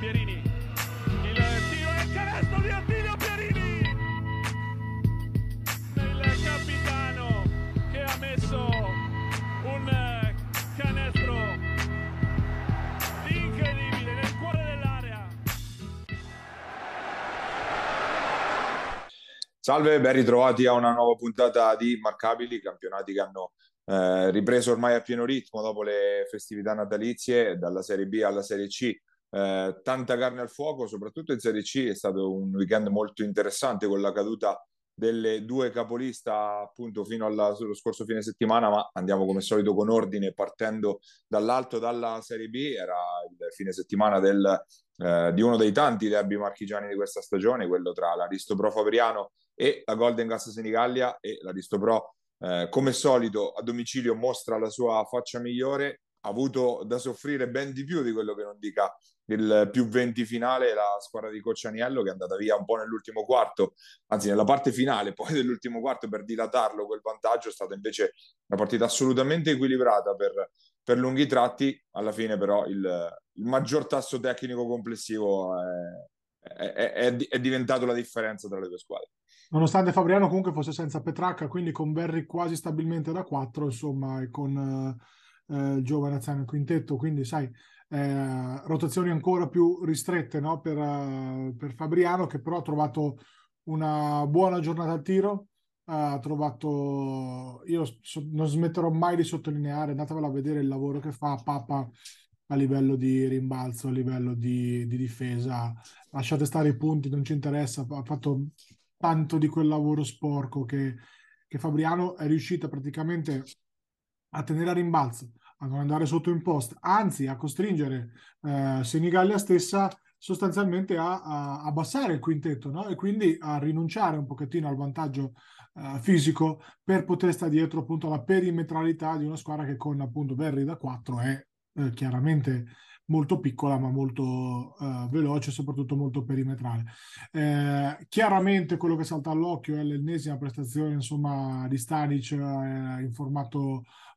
Pierini. Il tiro e il canestro di Attilio Pierini. Il capitano che ha messo un eh, canestro incredibile nel cuore dell'area. Salve, ben ritrovati a una nuova puntata di Immarcabili, campionati che hanno eh, ripreso ormai a pieno ritmo dopo le festività natalizie, dalla Serie B alla Serie C. Eh, tanta carne al fuoco, soprattutto in Serie C è stato un weekend molto interessante con la caduta delle due capolista appunto fino allo scorso fine settimana, ma andiamo come solito con ordine partendo dall'alto dalla Serie B, era il fine settimana del, eh, di uno dei tanti derby marchigiani di questa stagione, quello tra l'Aristopro Fabriano e la Golden Gas Senigallia e l'Aristopro eh, come solito a domicilio mostra la sua faccia migliore, avuto da soffrire ben di più di quello che non dica il più 20 finale la squadra di Coccianiello che è andata via un po' nell'ultimo quarto, anzi nella parte finale poi dell'ultimo quarto per dilatarlo quel vantaggio è stata invece una partita assolutamente equilibrata per, per lunghi tratti, alla fine però il, il maggior tasso tecnico complessivo è, è, è, è diventato la differenza tra le due squadre. Nonostante Fabriano comunque fosse senza Petracca, quindi con Berri quasi stabilmente da 4, insomma, e con eh, eh, il giovane anziano in quintetto, quindi sai, eh, rotazioni ancora più ristrette no? per, uh, per, Fabriano, che però ha trovato una buona giornata al tiro. Ha trovato, io so, non smetterò mai di sottolineare, andatevela a vedere il lavoro che fa Papa a livello di rimbalzo, a livello di, di difesa. Lasciate stare i punti, non ci interessa. Ha fatto tanto di quel lavoro sporco che, che Fabriano è riuscita praticamente a tenere a rimbalzo, a non andare sotto in post, anzi a costringere eh, Senigallia stessa sostanzialmente a, a, abbassare il quintetto no? e quindi a rinunciare un pochettino al vantaggio eh, fisico per poter stare dietro appunto alla perimetralità di una squadra che con appunto Berry da 4 è eh, chiaramente molto piccola ma molto uh, veloce, soprattutto molto perimetrale. Eh, chiaramente quello che salta all'occhio è l'ennesima prestazione insomma, di Stanic eh, in formato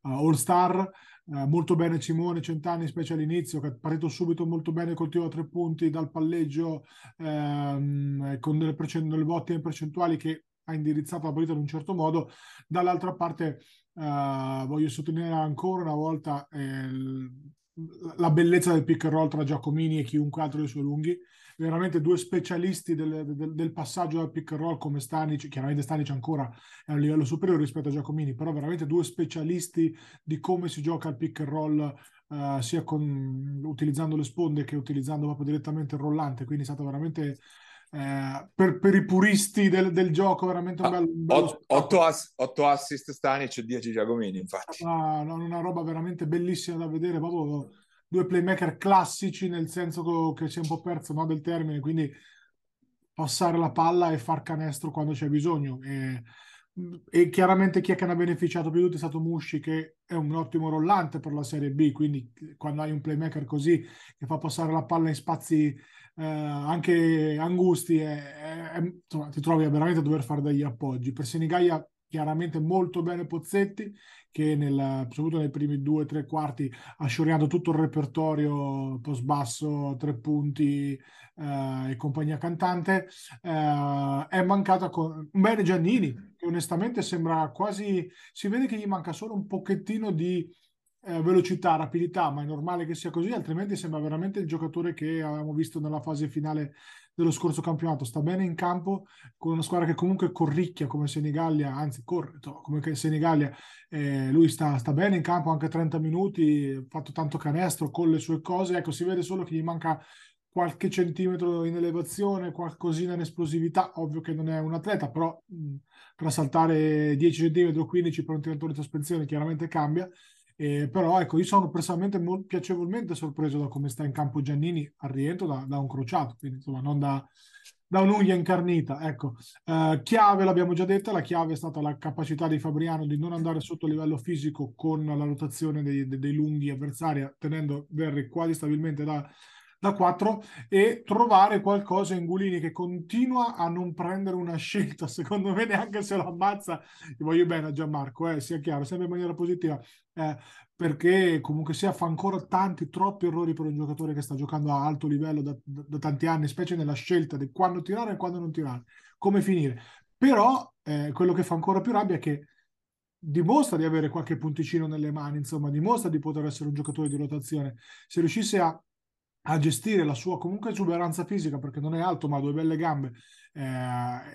uh, All-Star. Uh, molto bene Simone Centanni, specie all'inizio, che è partito subito molto bene col tiro a tre punti dal palleggio, ehm, con delle, percent- delle ottime percentuali che ha indirizzato la partita in un certo modo. Dall'altra parte, voglio sottolineare ancora una volta eh, la bellezza del pick and roll tra Giacomini e chiunque altro dei suoi lunghi. Veramente due specialisti del, del, del passaggio al pick and roll come Stanic, chiaramente Stanic ancora è a un livello superiore rispetto a Giacomini, però veramente due specialisti di come si gioca il pick and roll uh, sia con, utilizzando le sponde che utilizzando proprio direttamente il rollante, quindi è stato veramente eh, per, per, i puristi del, del, gioco veramente un bello, un bello 8, ass, 8, assist Stanic e 10 Giacomini infatti. Ah, una roba veramente bellissima da vedere proprio due playmaker classici nel senso che si è un po' perso no, del termine quindi passare la palla e far canestro quando c'è bisogno e, e chiaramente chi è che ne ha beneficiato più di tutti è stato Musci che è un ottimo rollante per la Serie B quindi quando hai un playmaker così che fa passare la palla in spazi eh, anche angusti e, e, insomma, ti trovi veramente a dover fare degli appoggi. Per Senigaia chiaramente molto bene Pozzetti che nel, soprattutto nei primi due o tre quarti ha scioriato tutto il repertorio post basso, tre punti eh, e compagnia cantante. Eh, è mancata con bene Giannini che onestamente sembra quasi si vede che gli manca solo un pochettino di eh, velocità, rapidità, ma è normale che sia così, altrimenti sembra veramente il giocatore che avevamo visto nella fase finale dello scorso campionato. Sta bene in campo con una squadra che comunque corricchia come Senigallia, anzi corre come Senigallia. Eh, lui sta, sta, bene in campo anche 30 minuti, ha fatto tanto canestro con le sue cose. Ecco, si vede solo che gli manca qualche centimetro in elevazione, qualcosina in esplosività. Ovvio che non è un atleta, però mh, tra saltare 10 cm o 15 per un tiratore di sospensione chiaramente cambia. Eh, però ecco, io sono personalmente molto piacevolmente sorpreso da come sta in campo Giannini al rientro da, da un crociato, quindi insomma non da, da un'unghia incarnita. Ecco, eh, chiave l'abbiamo già detta, la chiave è stata la capacità di Fabriano di non andare sotto livello fisico con la rotazione dei, dei, dei lunghi avversari, tenendo Verri quasi stabilmente da, da 4 e trovare qualcosa in Gulini che continua a non prendere una scelta, secondo me neanche se lo ammazza, Io voglio bene a Gianmarco, eh, sia chiaro, sempre in maniera positiva, eh, perché comunque sia fa ancora tanti, troppi errori per un giocatore che sta giocando a alto livello da, da, da tanti anni, specie nella scelta di quando tirare e quando non tirare, come finire. Però eh, quello che fa ancora più rabbia è che dimostra di avere qualche punticino nelle mani, insomma, dimostra di poter essere un giocatore di rotazione. Se riuscisse a a gestire la sua comunque esuberanza fisica perché non è alto ma ha due belle gambe eh,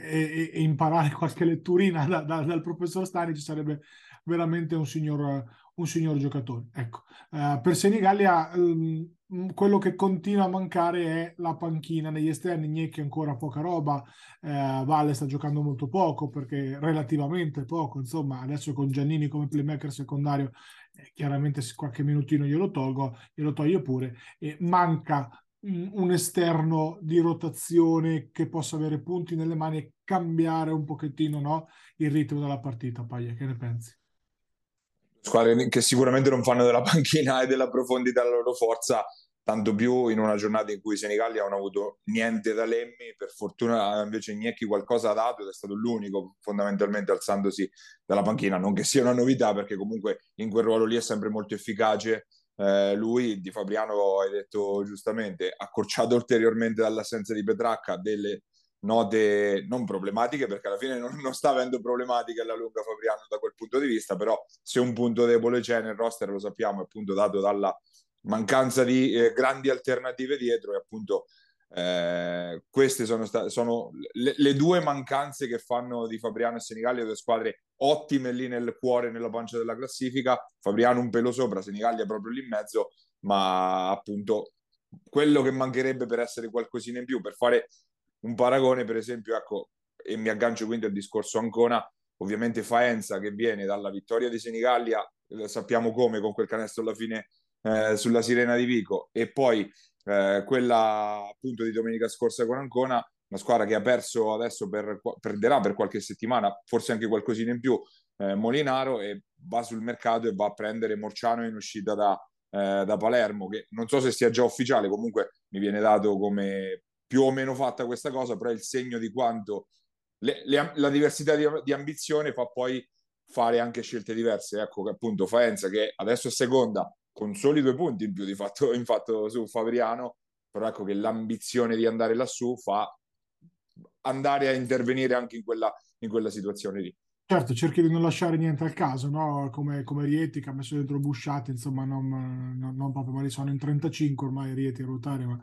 e, e, imparare qualche letturina da, da, dal professor Stani ci sarebbe veramente un signor, un signor giocatore. Ecco, eh, per Senigallia ehm, quello che continua a mancare è la panchina negli esterni, Gnecchi ancora poca roba, eh, Valle sta giocando molto poco perché relativamente poco, insomma adesso con Giannini come playmaker secondario chiaramente se qualche minutino glielo tolgo, glielo toglie pure, e manca un esterno di rotazione che possa avere punti nelle mani e cambiare un pochettino no, il ritmo della partita. Paglia, che ne pensi? Squadre che sicuramente non fanno della panchina e della profondità la loro forza, tanto più in una giornata in cui i Senigalli hanno avuto niente da Lemmi, per fortuna invece Gnecchi qualcosa ha dato ed è stato l'unico fondamentalmente alzandosi dalla panchina, non che sia una novità perché comunque in quel ruolo lì è sempre molto efficace, eh, lui di Fabriano, hai detto giustamente, accorciato ulteriormente dall'assenza di Petracca delle note non problematiche perché alla fine non, non, sta avendo problematiche alla lunga Fabriano da quel punto di vista però se un punto debole c'è nel roster lo sappiamo è appunto dato dalla mancanza di eh, grandi alternative dietro e appunto eh, queste sono, sta- sono le, le, due mancanze che fanno di Fabriano e Senigallia due squadre ottime lì nel cuore, nella pancia della classifica. Fabriano un pelo sopra, Senigallia proprio lì in mezzo, ma appunto quello che mancherebbe per essere qualcosina in più, per fare un paragone, per esempio, ecco, e mi aggancio quindi al discorso Ancona, ovviamente Faenza che viene dalla vittoria di Senigallia, sappiamo come con quel canestro alla fine eh, sulla Sirena di Vico e poi eh, quella appunto di domenica scorsa con Ancona, una squadra che ha perso adesso per, perderà per qualche settimana, forse anche qualcosina in più, eh, Molinaro e va sul mercato e va a prendere Morciano in uscita da, eh, da Palermo, che non so se sia già ufficiale, comunque mi viene dato come più o meno fatta questa cosa, però è il segno di quanto le, le, la diversità di, di ambizione fa poi fare anche scelte diverse. Ecco appunto Faenza, che adesso è seconda, con soli due punti in più di fatto, fatto su Fabriano, però ecco che l'ambizione di andare lassù fa andare a intervenire anche in quella, in quella situazione lì. Certo, cerchi di non lasciare niente al caso, no? come, come Rieti che ha messo dentro Busciati, insomma, non, non, non proprio, ma sono in 35 ormai Rieti a ruotare. Ma...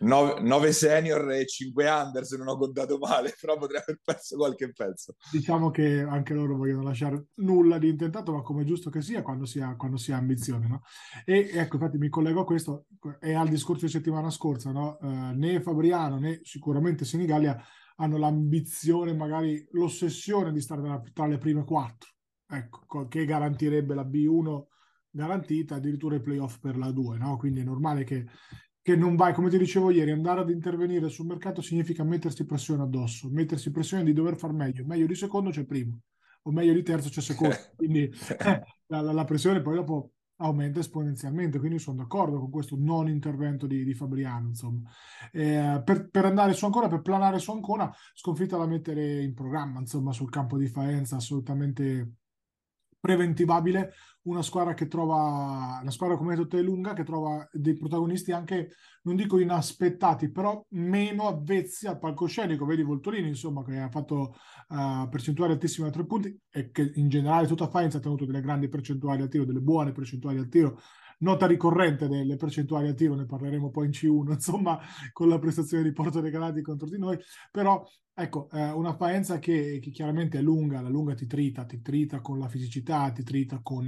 9 senior e 5 under, se non ho contato male, però potrei aver perso qualche pezzo. Diciamo che anche loro vogliono lasciare nulla di intentato, ma come è giusto che sia quando si ha, quando si ha ambizione. No? E ecco, infatti mi collego a questo e al discorso di settimana scorsa, no? uh, né Fabriano né sicuramente Senigallia hanno l'ambizione, magari l'ossessione di stare tra le prime quattro, ecco, che garantirebbe la B1 garantita, addirittura i playoff per la 2, no? Quindi è normale che, che non vai, come ti dicevo ieri, andare ad intervenire sul mercato significa mettersi pressione addosso, mettersi pressione di dover far meglio, meglio di secondo c'è primo, o meglio di terzo c'è secondo, quindi eh, la, la pressione poi dopo aumenta esponenzialmente, quindi sono d'accordo con questo non intervento di, di Fabriano. Insomma. Eh, per, per, andare su Ancona, per planare su Ancona, sconfitta da mettere in programma insomma, sul campo di Faenza, assolutamente preventivabile, una squadra che trova, una squadra come Totte Lunga che trova dei protagonisti anche, non dico inaspettati, però meno avvezzi al palcoscenico. Vedi Voltolini, insomma, che ha fatto uh, percentuali altissime a tre punti e che in generale tutta Faenza ha tenuto delle grandi percentuali al tiro, delle buone percentuali al tiro nota ricorrente delle percentuali a tiro, ne parleremo poi in C1, insomma, con la prestazione di Porto Regalati contro di noi, però ecco, eh, una Faenza che, che, chiaramente è lunga, la lunga ti trita, ti trita con la fisicità, ti trita con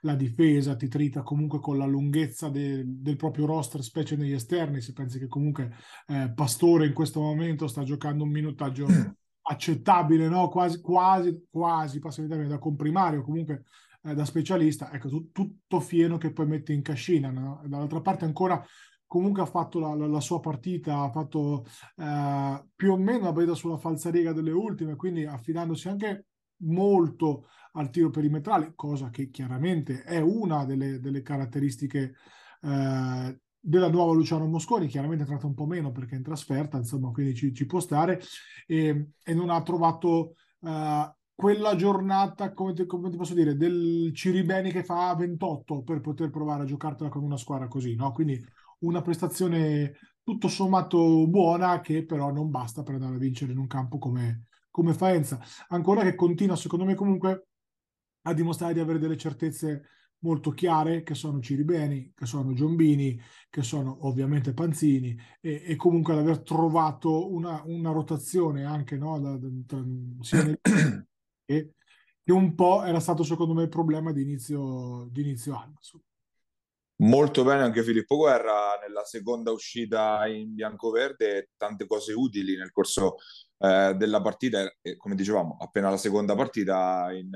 la difesa, ti trita comunque con la lunghezza de, del proprio roster, specie negli esterni, se pensi che comunque eh, Pastore in questo momento sta giocando un minutaggio accettabile, no? quasi, quasi, quasi, passami da comprimario, comunque eh, da specialista, ecco, tu, tutto fieno che poi mette in cascina. No? Dall'altra parte ancora comunque ha fatto la, la, la sua partita, ha fatto eh, più o meno la presa sulla falsariga delle ultime, quindi affidandosi anche molto al tiro perimetrale, cosa che chiaramente è una delle, delle caratteristiche eh, della nuova Luciano Mosconi, chiaramente è entrato un po' meno perché è in trasferta, insomma, quindi ci, ci può stare, e, e, non ha trovato uh, quella giornata, come ti, come ti, posso dire, del Ciribeni che fa 28 per poter provare a giocartela con una squadra così, no? Quindi una prestazione tutto sommato buona che però non basta per andare a vincere in un campo come, come Faenza. Ancora che continua, secondo me, comunque a dimostrare di avere delle certezze molto chiare che sono Ciribeni, che sono Giombini, che sono ovviamente Panzini e, e comunque ad aver trovato una, una rotazione anche no, da, da, sia nel, che, che, un po' era stato secondo me il problema di inizio, di inizio anno. Molto bene anche Filippo Guerra nella seconda uscita in bianco-verde, tante cose utili nel corso eh, della partita e come dicevamo appena la seconda partita in,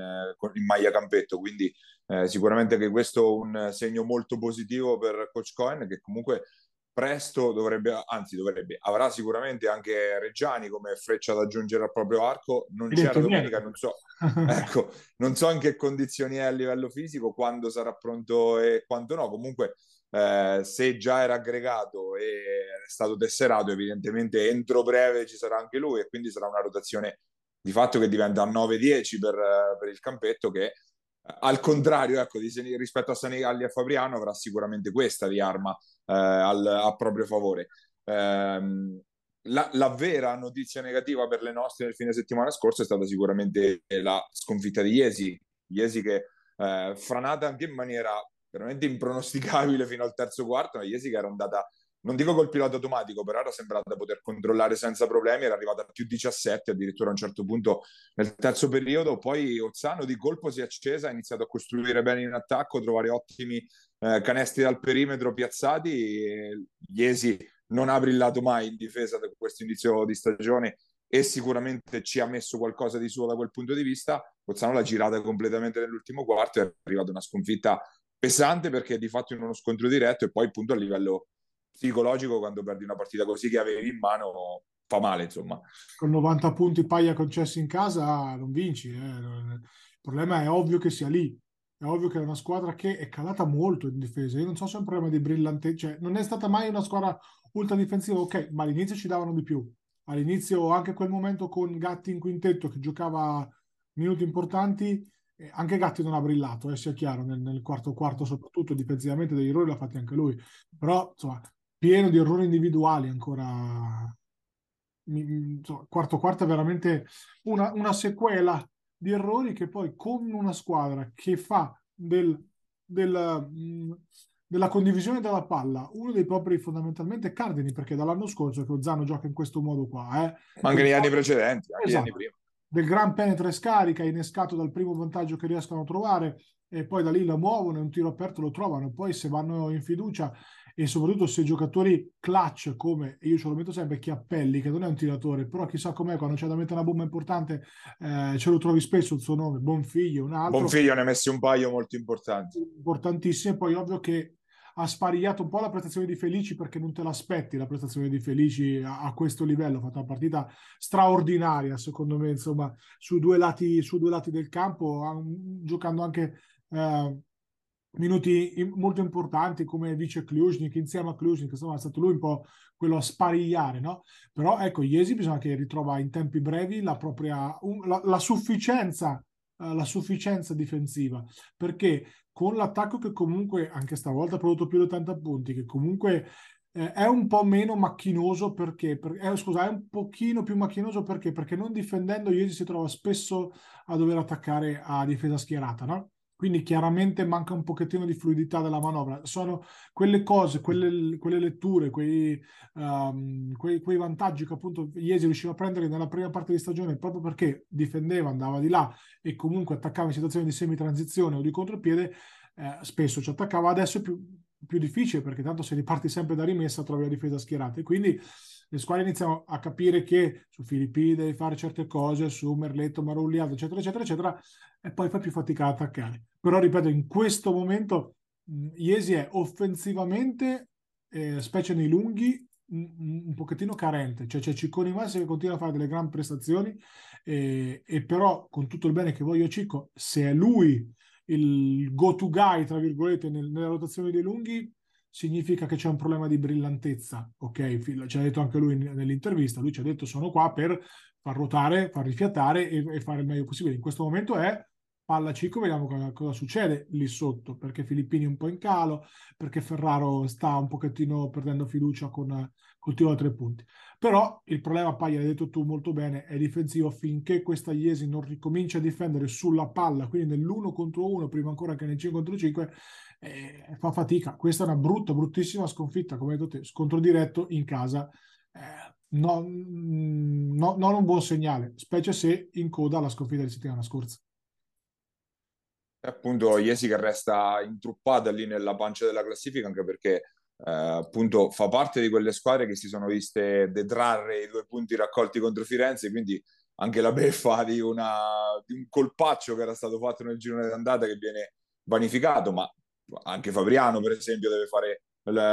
in maglia campetto, quindi eh, sicuramente che questo è un segno molto positivo per Coach Cohen che comunque presto dovrebbe, anzi dovrebbe, avrà sicuramente anche Reggiani come freccia da aggiungere al proprio arco, non c'era domenica, non so, ecco, non so in che condizioni è a livello fisico, quando sarà pronto e quando no, comunque eh, se già era aggregato e è stato tesserato, evidentemente entro breve ci sarà anche lui e quindi sarà una rotazione di fatto che diventa 9-10 per, per il campetto che al contrario ecco, di, rispetto a Sanigalli e Fabriano avrà sicuramente questa di arma eh, al, a proprio favore. Eh, la, la, vera notizia negativa per le nostre nel fine settimana scorso è stata sicuramente la sconfitta di Iesi, Iesi che eh, franata anche in maniera veramente impronosticabile fino al terzo quarto, ma Iesi che era andata non dico col pilota automatico, però era sembrata poter controllare senza problemi, era arrivata a più 17 addirittura a un certo punto nel terzo periodo, poi Ozzano di colpo si è accesa, ha iniziato a costruire bene in attacco, trovare ottimi eh, canestri dal perimetro piazzati, Iesi non ha brillato mai in difesa da questo inizio di stagione e sicuramente ci ha messo qualcosa di suo da quel punto di vista, Ozzano l'ha girata completamente nell'ultimo quarto, è arrivata una sconfitta pesante perché di fatto in uno scontro diretto e poi appunto a livello psicologico quando perdi una partita così che avevi in mano fa male insomma. Con 90 punti paia concessi in casa non vinci eh. il problema è ovvio che sia lì. È ovvio che è una squadra che è calata molto in difesa. Io non so se è un problema di brillante cioè non è stata mai una squadra ultra difensiva ok ma all'inizio ci davano di più. All'inizio anche quel momento con Gatti in quintetto che giocava minuti importanti anche Gatti non ha brillato, eh, sia chiaro, nel, nel quarto quarto soprattutto difensivamente degli errori l'ha fatti anche lui, però insomma pieno di errori individuali ancora. Insomma, quarto quarto è veramente una, una, sequela di errori che poi con una squadra che fa del, del, della condivisione della palla uno dei propri fondamentalmente cardini perché dall'anno scorso che Ozzano gioca in questo modo qua eh, ma anche negli anni precedenti anche esatto, anni prima del gran penetra e scarica innescato dal primo vantaggio che riescono a trovare e poi da lì la muovono e un tiro aperto lo trovano poi se vanno in fiducia e soprattutto se giocatori clutch come io ce lo metto sempre Chiappelli che non è un tiratore però chissà com'è quando c'è da mettere una bomba importante eh, ce lo trovi spesso il suo nome Bonfiglio un altro. Bonfiglio ne ha messi un paio molto importanti. Importantissimi poi ovvio che ha sparigliato un po' la prestazione di Felici perché non te l'aspetti la prestazione di Felici a, a questo livello ha fatto una partita straordinaria secondo me insomma su due lati, su due lati del campo um, giocando anche eh, minuti molto importanti come dice Kluznik insieme a Kluznik insomma è stato lui un po' quello a sparigliare no? però ecco Iesi bisogna che ritrova in tempi brevi la propria un, la, la, sufficienza uh, la sufficienza difensiva perché con l'attacco che comunque anche stavolta ha prodotto più di 80 punti che comunque eh, è un po' meno macchinoso perché per, eh, scusa è un pochino più macchinoso perché perché non difendendo Iesi si trova spesso a dover attaccare a difesa schierata no? Quindi chiaramente manca un pochettino di fluidità della manovra. Sono quelle cose, quelle, quelle letture, quei, um, quei, quei, vantaggi che appunto Iesi riusciva a prendere nella prima parte di stagione proprio perché difendeva, andava di là e comunque attaccava in situazioni di semi-transizione o di contropiede, eh, spesso ci attaccava. Adesso è più, più difficile perché tanto se riparti sempre da rimessa trovi la difesa schierata e quindi le squadre iniziano a capire che su Filippi devi fare certe cose, su Merletto, Marulliato, eccetera, eccetera, eccetera, e poi fa più fatica ad attaccare. Però, ripeto, in questo momento Iesi è offensivamente, eh, specie nei lunghi, un, un pochettino carente. Cioè c'è Ciccone Massi che continua a fare delle gran prestazioni, e, e però con tutto il bene che voglio a Cicco, se è lui il go-to guy, tra virgolette, nel, nella rotazione dei lunghi, significa che c'è un problema di brillantezza, ok? Ci ha detto anche lui nell'intervista, lui ci ha detto sono qua per far ruotare, far rifiatare e, e fare il meglio possibile. In questo momento è palla Cico, vediamo cosa, cosa, succede lì sotto, perché Filippini è un po' in calo, perché Ferraro sta un pochettino perdendo fiducia con, col tiro a tre punti. Però il problema, Paglia, l'hai detto tu molto bene, è difensivo finché questa Iesi non ricomincia a difendere sulla palla, quindi nell'uno contro uno, prima ancora che nel 5 contro 5, eh, fa fatica. Questa è una brutta, bruttissima sconfitta, come hai detto te, scontro diretto in casa. Eh, no, no, non un buon segnale, specie se in coda alla sconfitta di settimana scorsa appunto Iesi che resta intruppata lì nella pancia della classifica anche perché appunto fa parte di quelle squadre che si sono viste detrarre i due punti raccolti contro Firenze quindi anche la beffa di, una, di un colpaccio che era stato fatto nel girone d'andata che viene vanificato ma anche Fabriano per esempio deve fare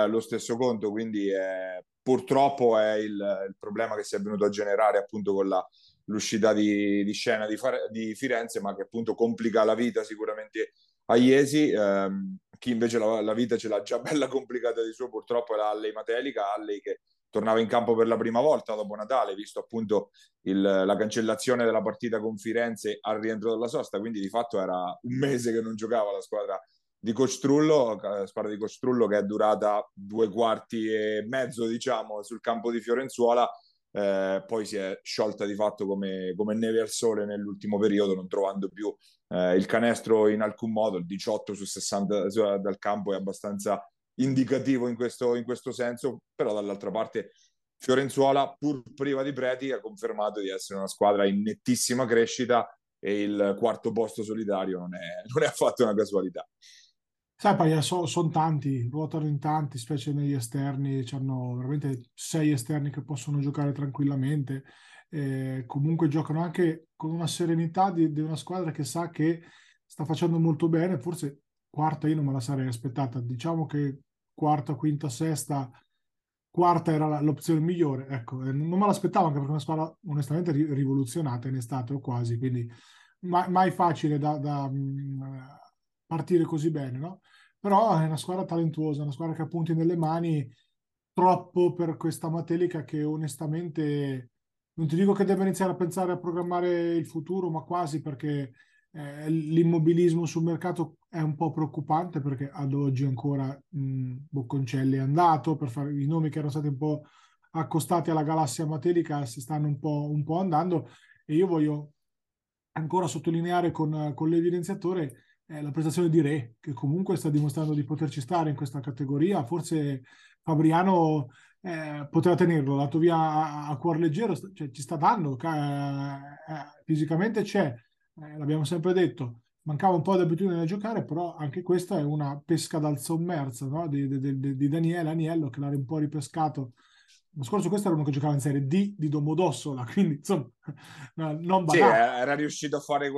lo stesso conto quindi eh, purtroppo è il, il problema che si è venuto a generare appunto con la l'uscita di, di scena di, Fare, di, Firenze, ma che appunto complica la vita sicuramente a Iesi. Ehm, chi invece la, la, vita ce l'ha già bella complicata di suo, purtroppo è la Alley Matelica, Alley che tornava in campo per la prima volta dopo Natale, visto appunto il, la cancellazione della partita con Firenze al rientro dalla sosta, quindi di fatto era un mese che non giocava la squadra di Costrullo, la squadra di Costrullo che è durata due quarti e mezzo, diciamo, sul campo di Fiorenzuola. Eh, poi si è sciolta di fatto come, come, neve al sole nell'ultimo periodo, non trovando più eh, il canestro in alcun modo, il 18 su 60 dal campo è abbastanza indicativo in questo, in questo senso, però dall'altra parte Fiorenzuola, pur priva di Preti, ha confermato di essere una squadra in nettissima crescita e il quarto posto solitario non è, non è affatto una casualità. Sai, Paia, so, sono tanti, ruotano in tanti, specie negli esterni, hanno veramente sei esterni che possono giocare tranquillamente. Eh, comunque giocano anche con una serenità di, di, una squadra che sa che sta facendo molto bene. Forse quarta io non me la sarei aspettata. Diciamo che quarta, quinta, sesta, quarta era l'opzione migliore. Ecco, non me l'aspettavo anche perché è una squadra onestamente rivoluzionata in estate o quasi, quindi mai, mai facile da, da partire così bene, no? Però è una squadra talentuosa, una squadra che ha punti nelle mani troppo per questa Matelica che onestamente non ti dico che deve iniziare a pensare a programmare il futuro, ma quasi perché eh, l'immobilismo sul mercato è un po' preoccupante perché ad oggi ancora mh, Bocconcelli è andato per fare i nomi che erano stati un po' accostati alla galassia Matelica si stanno un po', un po andando e io voglio ancora sottolineare con, con l'evidenziatore eh, la prestazione di Re, che comunque sta dimostrando di poterci stare in questa categoria. Forse Fabriano eh, potrà tenerlo, dato via a, a cuor leggero, cioè, ci sta dando, eh, eh, fisicamente c'è, eh, l'abbiamo sempre detto. Mancava un po' di abitudine a giocare, però anche questa è una pesca dal sommerso no? di, di, di, di Daniele Aniello che l'ha un po' ripescato L'anno scorso questo era uno che giocava in Serie D di Domodossola, quindi insomma non banale. Sì, era riuscito a fare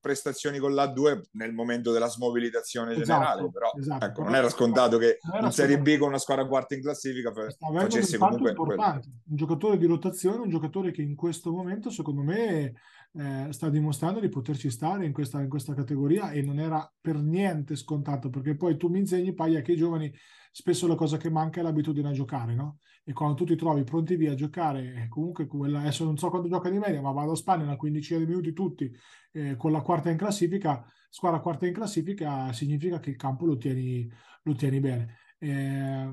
prestazioni con l'A2 nel momento della smobilitazione esatto, generale, però esatto. Ecco, non era scontato che in Serie B con una squadra quarta in classifica facesse comunque. Un giocatore di rotazione, un giocatore che in questo momento secondo me eh, sta dimostrando di poterci stare in questa, in questa categoria e non era per niente scontato, perché poi tu mi insegni, Paglia, che i giovani spesso la cosa che manca è l'abitudine a giocare, no? E quando tu ti trovi pronti via a giocare, eh, comunque quella, adesso non so quando gioca di media, ma vado a Spagna una quindicina di minuti tutti eh, con la quarta in classifica, squadra quarta in classifica significa che il campo lo tieni, lo tieni bene. Eh,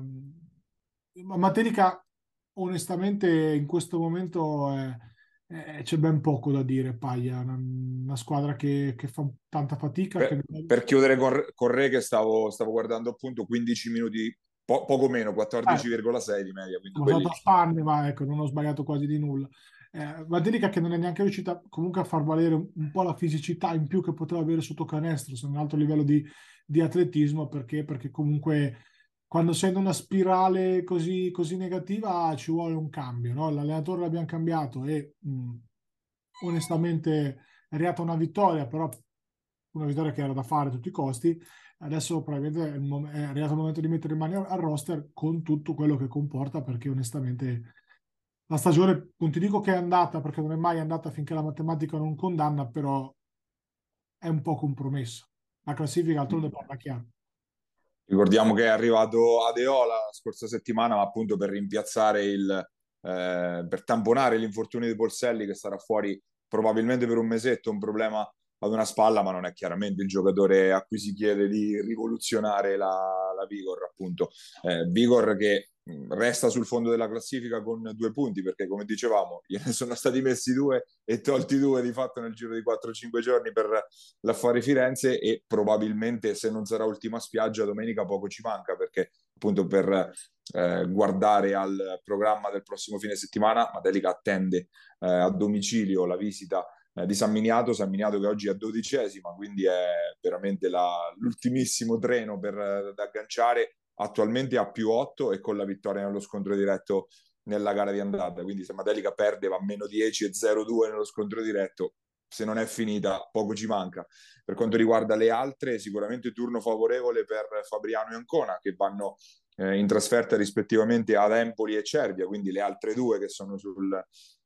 Materica onestamente in questo momento è eh, c'è ben poco da dire, Paglia, una, una squadra che, che, fa tanta fatica. Per, che... per chiudere con, con, Re che stavo, stavo guardando appunto 15 minuti, po- poco meno, 14,6 eh, di media. Ho quelli... spanne, ma ecco, non ho sbagliato quasi di nulla. Eh, Vadelica che non è neanche riuscita comunque a far valere un, un, po' la fisicità in più che poteva avere sotto canestro, se un altro livello di, di atletismo, perché? perché comunque quando sei in una spirale così, così negativa ci vuole un cambio. No? L'allenatore l'abbiamo cambiato e mh, onestamente è arrivata una vittoria, però una vittoria che era da fare a tutti i costi. Adesso probabilmente è, mom- è arrivato il momento di mettere in mano al roster con tutto quello che comporta, perché onestamente la stagione, non ti dico che è andata, perché non è mai andata finché la matematica non condanna, però è un po' compromesso. La classifica altrove parla chiaro. Ricordiamo che è arrivato Adeola la scorsa settimana, ma appunto per rimpiazzare il, eh, per tamponare l'infortunio di Polselli che sarà fuori probabilmente per un mesetto, un problema ad una spalla, ma non è chiaramente il giocatore a cui si chiede di rivoluzionare la, la Vigor, appunto. Eh, Vigor che resta sul fondo della classifica con due punti perché come dicevamo gliene sono stati messi due e tolti due di fatto nel giro di 4-5 giorni per l'affare Firenze e probabilmente se non sarà ultima spiaggia domenica poco ci manca perché appunto per eh, guardare al programma del prossimo fine settimana Madelica attende eh, a domicilio la visita eh, di San Miniato, San Miniato che oggi è dodicesima, quindi è veramente la, l'ultimissimo treno per, da agganciare attualmente a più 8 e con la vittoria nello scontro diretto nella gara di andata. Quindi se Madelica perde va a meno 10 e 0-2 nello scontro diretto, se non è finita poco ci manca. Per quanto riguarda le altre, sicuramente turno favorevole per Fabriano e Ancona che vanno eh, in trasferta rispettivamente ad Empoli e Cervia, quindi le altre due che sono sul,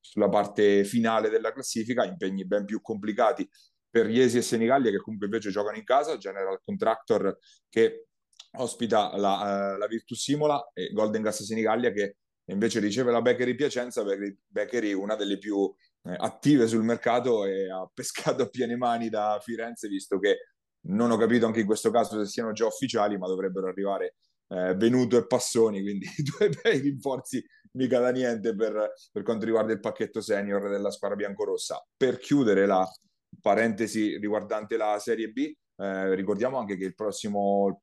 sulla parte finale della classifica, impegni ben più complicati per Iesi e Senigallia che comunque invece giocano in casa, General Contractor che ospita la, uh, la Virtus Simola e Golden Gas Senigallia che invece riceve la Beckery Piacenza, Beckery una delle più eh, attive sul mercato e ha pescato a piene mani da Firenze visto che non ho capito anche in questo caso se siano già ufficiali ma dovrebbero arrivare eh, Venuto e Passoni quindi due bei rinforzi mica da niente per, per quanto riguarda il pacchetto senior della squadra biancorossa per chiudere la parentesi riguardante la Serie B eh, ricordiamo anche che il prossimo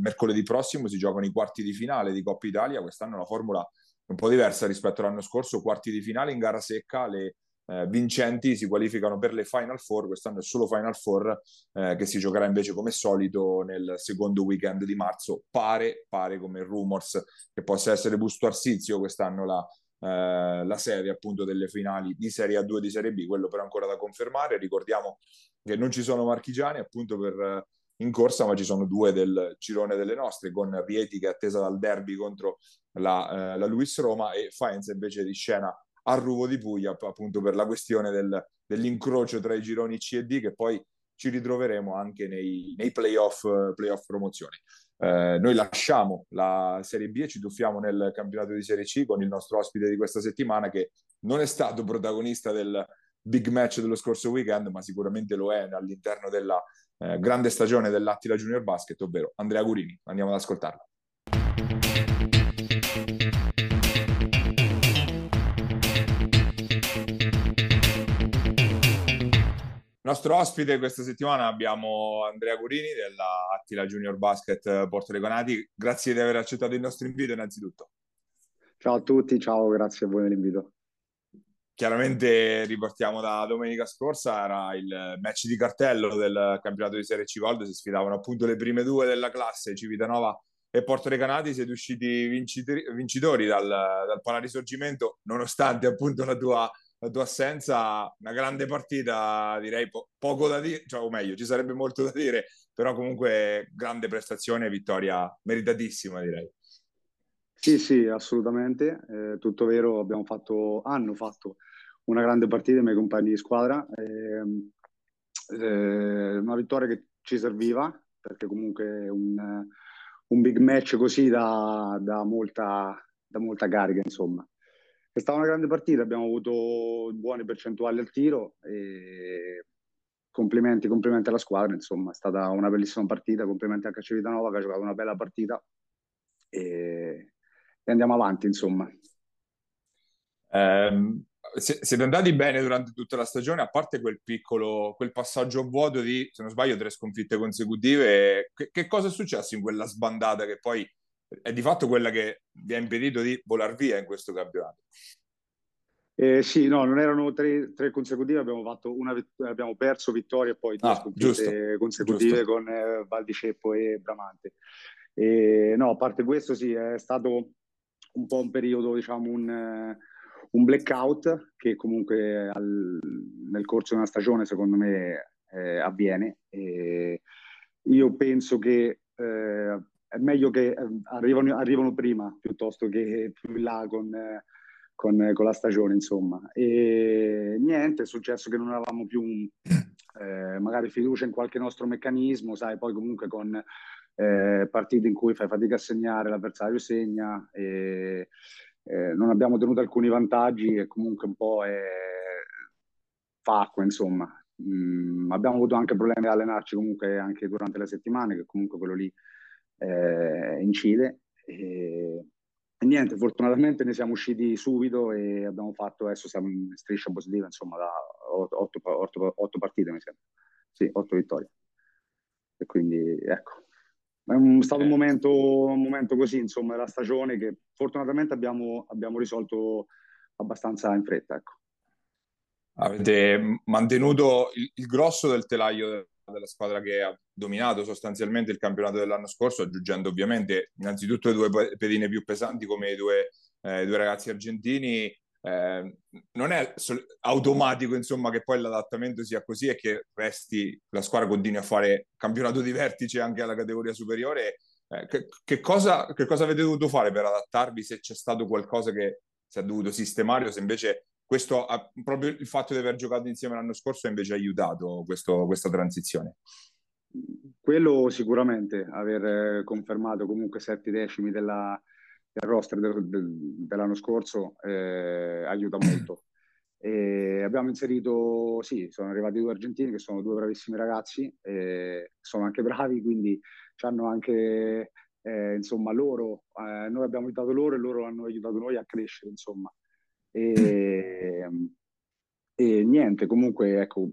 mercoledì prossimo si giocano i quarti di finale di Coppa Italia. Quest'anno una formula un po' diversa rispetto all'anno scorso. Quarti di finale in gara secca, le eh, vincenti si qualificano per le Final Four. Quest'anno è solo Final Four eh, che si giocherà invece come solito nel secondo weekend di marzo. Pare, pare come rumors che possa essere Busto Arsizio quest'anno la, eh, la serie appunto delle finali di Serie A2 e di Serie B, quello però ancora da confermare. Ricordiamo che non ci sono marchigiani appunto per, eh, in corsa, ma ci sono due del girone delle nostre, con Rieti che è attesa dal derby contro la, eh, la Luis Roma e Faenza invece di scena a Ruvo di Puglia appunto per la questione del, dell'incrocio tra i gironi C e D che poi ci ritroveremo anche nei, nei playoff, playoff promozione. Eh, noi lasciamo la Serie B e ci tuffiamo nel campionato di Serie C con il nostro ospite di questa settimana che non è stato protagonista del, big match dello scorso weekend, ma sicuramente lo è all'interno della eh, grande stagione dell'Attila Junior Basket, ovvero Andrea Gurini. Andiamo ad ascoltarlo. Nostro ospite questa settimana abbiamo Andrea Gurini della Attila Junior Basket Porto Regonati. Grazie di aver accettato il nostro invito innanzitutto. Ciao a tutti, ciao, grazie a voi dell'invito. Chiaramente ripartiamo da domenica scorsa, era il match di cartello del campionato di Serie C Gold, si sfidavano appunto le prime due della classe, Civitanova e Porto Recanati, siete usciti vincitori, vincitori dal, dal Palarisorgimento, nonostante appunto la tua, la tua, assenza, una grande partita, direi po- poco da dire, cioè, o meglio, ci sarebbe molto da dire, però comunque grande prestazione vittoria meritatissima direi. Sì, sì, assolutamente, eh, tutto vero, abbiamo fatto, hanno fatto una grande partita i miei compagni di squadra, eh, eh, una vittoria che ci serviva, perché comunque un, un big match così da, da, molta, da molta carica, insomma. È stata una grande partita, abbiamo avuto buone percentuali al tiro e complimenti, complimenti alla squadra, insomma, è stata una bellissima partita, complimenti anche a Civitanova che ha giocato una bella partita e, e andiamo avanti, insomma. Um, siete andati bene durante tutta la stagione, a parte quel piccolo, quel passaggio vuoto di, se non sbaglio, tre sconfitte consecutive. Che, che cosa è successo in quella sbandata che poi è di fatto quella che vi ha impedito di volare via in questo campionato? Eh, sì, no, non erano tre, tre consecutive, abbiamo, fatto una, abbiamo perso vittoria e poi due ah, giusto, consecutive giusto. con eh, Valdiceppo e Bramante. E, no, a parte questo, sì, è stato un po' un periodo, diciamo, un, eh, un blackout che comunque al, nel corso di una stagione, secondo me, eh, avviene. E io penso che eh, è meglio che eh, arrivano, arrivano, prima piuttosto che più in là con, con, con, la stagione, insomma. E niente, è successo che non avevamo più eh, magari fiducia in qualche nostro meccanismo, sai, poi comunque con eh, partite in cui fai fatica a segnare, l'avversario segna, e, eh, non abbiamo tenuto alcuni vantaggi e comunque un po' è fa acqua, insomma. Mm, abbiamo avuto anche problemi ad allenarci comunque anche durante le settimane, che comunque quello lì eh, incide. E, e, niente, fortunatamente ne siamo usciti subito e abbiamo fatto, adesso siamo in striscia positiva, insomma, da otto, otto, otto partite, mi sembra. Sì, otto vittorie. E quindi, ecco, è stato un eh. momento, un momento, così, insomma, della stagione che fortunatamente abbiamo, abbiamo risolto abbastanza in fretta, ecco. Avete mantenuto il, il grosso del telaio della squadra che ha dominato sostanzialmente il campionato dell'anno scorso, aggiungendo ovviamente innanzitutto le due pedine più pesanti come i due, eh, due ragazzi argentini. Eh, non è sol- automatico insomma che poi l'adattamento sia così e che resti la squadra continui a fare campionato di vertice anche alla categoria superiore. Eh, che, che, cosa, che cosa avete dovuto fare per adattarvi? Se c'è stato qualcosa che si è dovuto sistemare o se invece questo proprio il fatto di aver giocato insieme l'anno scorso ha invece aiutato questo, questa transizione. Quello sicuramente, aver eh, confermato comunque sette decimi della, del roster del, del, dell'anno scorso eh, aiuta molto. E abbiamo inserito, sì, sono arrivati due argentini che sono due bravissimi ragazzi, sono anche bravi, quindi hanno anche, eh, insomma, loro, eh, noi abbiamo aiutato loro e loro hanno aiutato noi a crescere, insomma. E, e niente, comunque, ecco,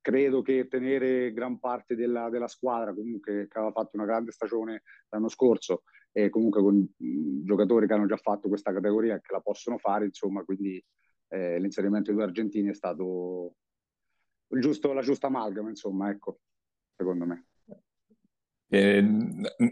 credo che tenere gran parte della, della, squadra, comunque, che aveva fatto una grande stagione l'anno scorso, e comunque con giocatori che hanno già fatto questa categoria che la possono fare, insomma, quindi eh, l'inserimento dei due argentini è stato giusto, la giusta amalgama, insomma, ecco, secondo me. Eh,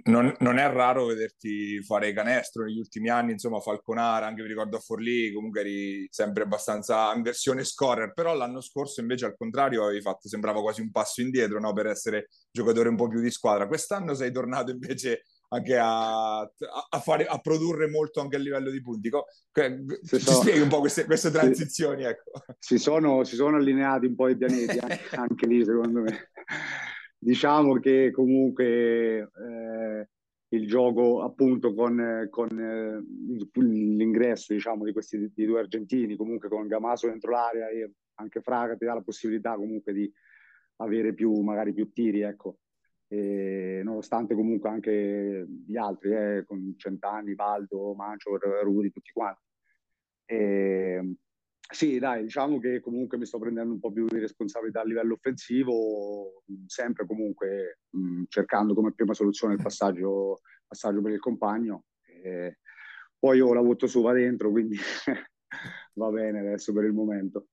non, non, è raro vederti fare canestro negli ultimi anni, insomma, Falconara, anche mi ricordo a Forlì, comunque eri sempre abbastanza in versione scorer, però l'anno scorso invece al contrario avevi fatto, sembrava quasi un passo indietro no? per essere giocatore un po' più di squadra. Quest'anno sei tornato invece anche a, a, fare, a produrre molto anche a livello di punti. Ci so, spieghi un po' queste, queste transizioni? Si, ecco. si, sono, si sono allineati un po' i pianeti anche, anche lì, secondo me. Diciamo che comunque eh, il gioco appunto con, con eh, l'ingresso diciamo, di questi di due argentini, comunque con Gamaso dentro l'area e anche Fraga ti dà la possibilità comunque di avere più, magari più tiri, ecco. E, nonostante comunque anche gli altri, eh, con Centanni, Baldo, Mancio, Rudi, tutti quanti. E, sì, dai, diciamo che comunque mi sto prendendo un po' più di responsabilità a livello offensivo, sempre comunque mh, cercando come prima soluzione il passaggio, passaggio per il compagno. E poi io la butto su, va dentro, quindi va bene adesso per il momento.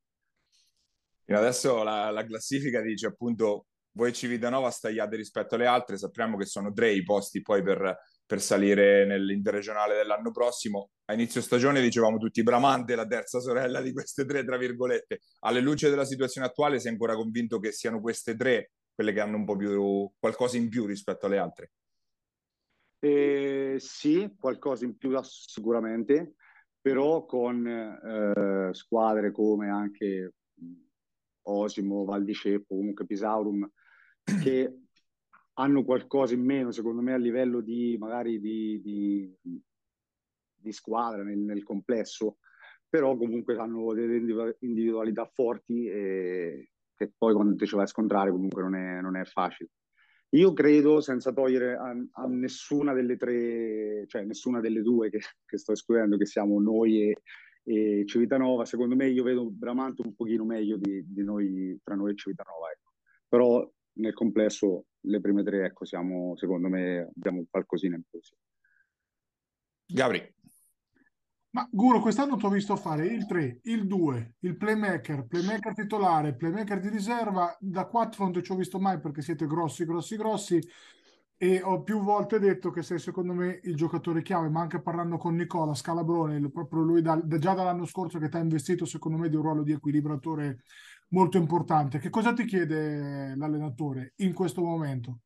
E adesso la, la classifica dice appunto voi Civitanova stagliate rispetto alle altre, sappiamo che sono tre i posti poi per per salire nell'interregionale dell'anno prossimo. A inizio stagione dicevamo tutti Bramante, la terza sorella di queste tre, tra virgolette. Alle luce della situazione attuale sei ancora convinto che siano queste tre quelle che hanno un po' più qualcosa in più rispetto alle altre? Eh, sì, qualcosa in più sicuramente, però con eh, squadre come anche Osimo, Val di Ceppo, comunque Pisaurum, che hanno qualcosa in meno, secondo me, a livello di magari di, di, di squadra nel, nel, complesso, però comunque hanno delle individualità forti e che poi quando ti ci vai a scontrare comunque non è, non è facile. Io credo, senza togliere a, a, nessuna delle tre, cioè nessuna delle due che, che sto escludendo, che siamo noi e, e Civitanova, secondo me io vedo Bramante un pochino meglio di, di noi, tra noi e Civitanova. Ecco. Però nel complesso le prime tre, ecco, siamo, secondo me, abbiamo qualcosina in più. Gabri. Ma Guro, quest'anno ti ho visto fare il 3, il 2, il playmaker, playmaker titolare, playmaker di riserva. Da 4 non ti ci ho visto mai perché siete grossi, grossi, grossi. E ho più volte detto che sei secondo me il giocatore chiave, ma anche parlando con Nicola Scalabrone, proprio lui da, già dall'anno scorso che ti ha investito secondo me di un ruolo di equilibratore molto importante. Che cosa ti chiede l'allenatore in questo momento?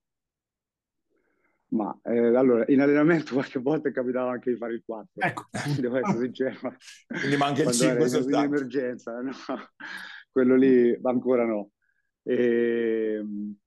Ma eh, allora, in allenamento qualche volta è capitato anche di fare il 4. Ecco. Devo essere sincero. Quindi manca il 5 soltanto. In emergenza, no? Quello lì ancora no. E, ehm,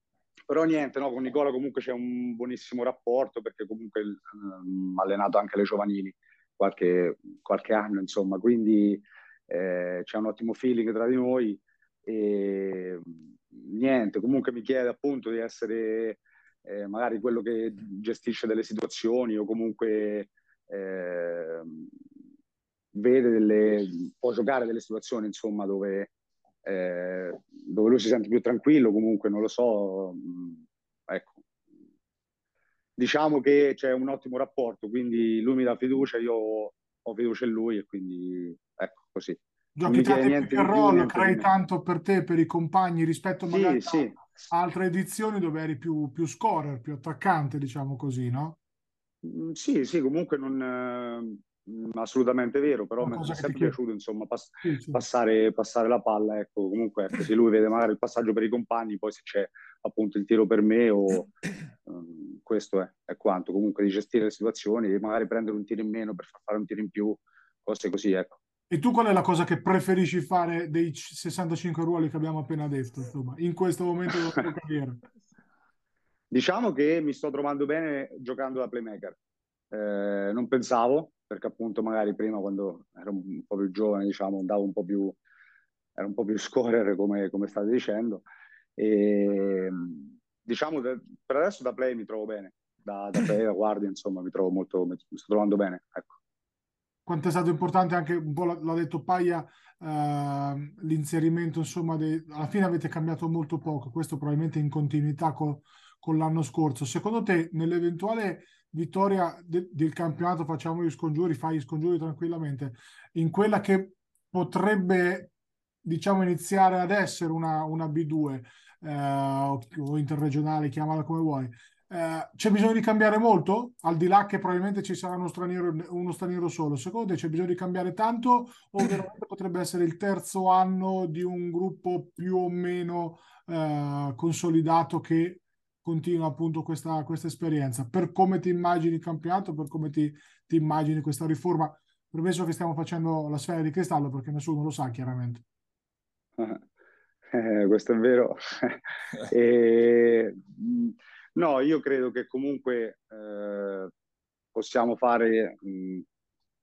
però niente, no, con Nicola comunque c'è un buonissimo rapporto perché comunque um, ha allenato anche le giovanili qualche, qualche anno, insomma, quindi eh, c'è un ottimo feeling tra di noi e niente, comunque mi chiede appunto di essere eh, magari quello che gestisce delle situazioni o comunque eh, vede delle, può giocare delle situazioni insomma dove, eh, dove lui si sente più tranquillo, comunque non lo so, mh, ecco. Diciamo che c'è un ottimo rapporto, quindi lui mi dà fiducia, io ho fiducia in lui e quindi ecco così. Giochi tanto pick and roll, crei tanto per te, per i compagni rispetto magari sì, sì. a altre edizioni dove eri più, più scorer, più attaccante, diciamo così, no? Mm, sì, sì, comunque non, eh, assolutamente vero, però mi è sempre piaciuto insomma pass- sì, sì. Passare, passare, la palla, ecco, comunque ecco, se lui vede magari il passaggio per i compagni, poi se c'è appunto il tiro per me o um, questo è, è, quanto, comunque di gestire le situazioni, magari prendere un tiro in meno per far fare un tiro in più, cose così, ecco. E tu qual è la cosa che preferisci fare dei 65 ruoli che abbiamo appena detto, insomma, in questo momento della tua carriera? Diciamo che mi sto trovando bene giocando da playmaker. Eh, non pensavo, perché appunto magari prima quando ero un po' più giovane, diciamo, andavo un po' più, ero un po' più scorrere come, come state dicendo. E, diciamo che per adesso da play mi trovo bene, da, da play, da guardia, insomma, mi trovo molto, mi sto trovando bene, ecco quanto è stato importante anche un po' l'ha detto Paia eh, l'inserimento insomma de... alla fine avete cambiato molto poco questo probabilmente in continuità con, con l'anno scorso. Secondo te nell'eventuale vittoria de... del campionato facciamo gli scongiuri fai gli scongiuri tranquillamente in quella che potrebbe diciamo iniziare ad essere una, una B2 eh, o interregionale chiamala come vuoi eh, c'è bisogno di cambiare molto? Al di là che probabilmente ci sarà uno straniero, uno straniero solo, secondo te c'è bisogno di cambiare tanto o veramente potrebbe essere il terzo anno di un gruppo più o meno eh, consolidato che continua appunto questa, questa, esperienza? Per come ti immagini il campionato, per come ti, ti immagini questa riforma? Premesso che stiamo facendo la sfera di cristallo perché nessuno lo sa chiaramente. Eh, questo è vero. e, No, io credo che comunque eh, possiamo fare, mh,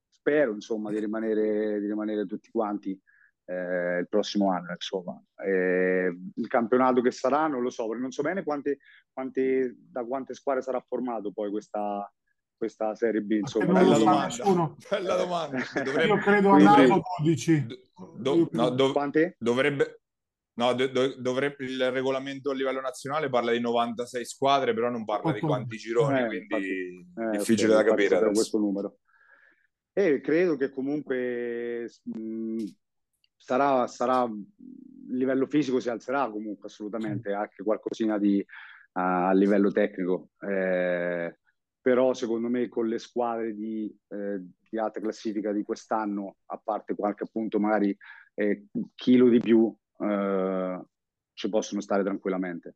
spero insomma di rimanere, di rimanere tutti quanti eh, il prossimo anno. Insomma. Eh, il campionato che sarà non lo so, perché non so bene quante, quante, da quante squadre sarà formato poi questa, questa Serie B. Insomma. Bella domanda. Bella domanda. Dovrebbe, io credo a Napoli 12. Do, no, do, dovrebbe, No, do, do, dovrebbe, il regolamento a livello nazionale parla di 96 squadre, però non parla di quanti gironi, eh, quindi infatti, difficile okay, da capire. questo numero. E credo che comunque mh, sarà, sarà, il livello fisico si alzerà comunque assolutamente, anche qualcosina di, uh, a livello tecnico. Eh, però secondo me con le squadre di, eh, di alta classifica di quest'anno, a parte qualche appunto magari eh, chilo di più, eh, ci possono stare tranquillamente.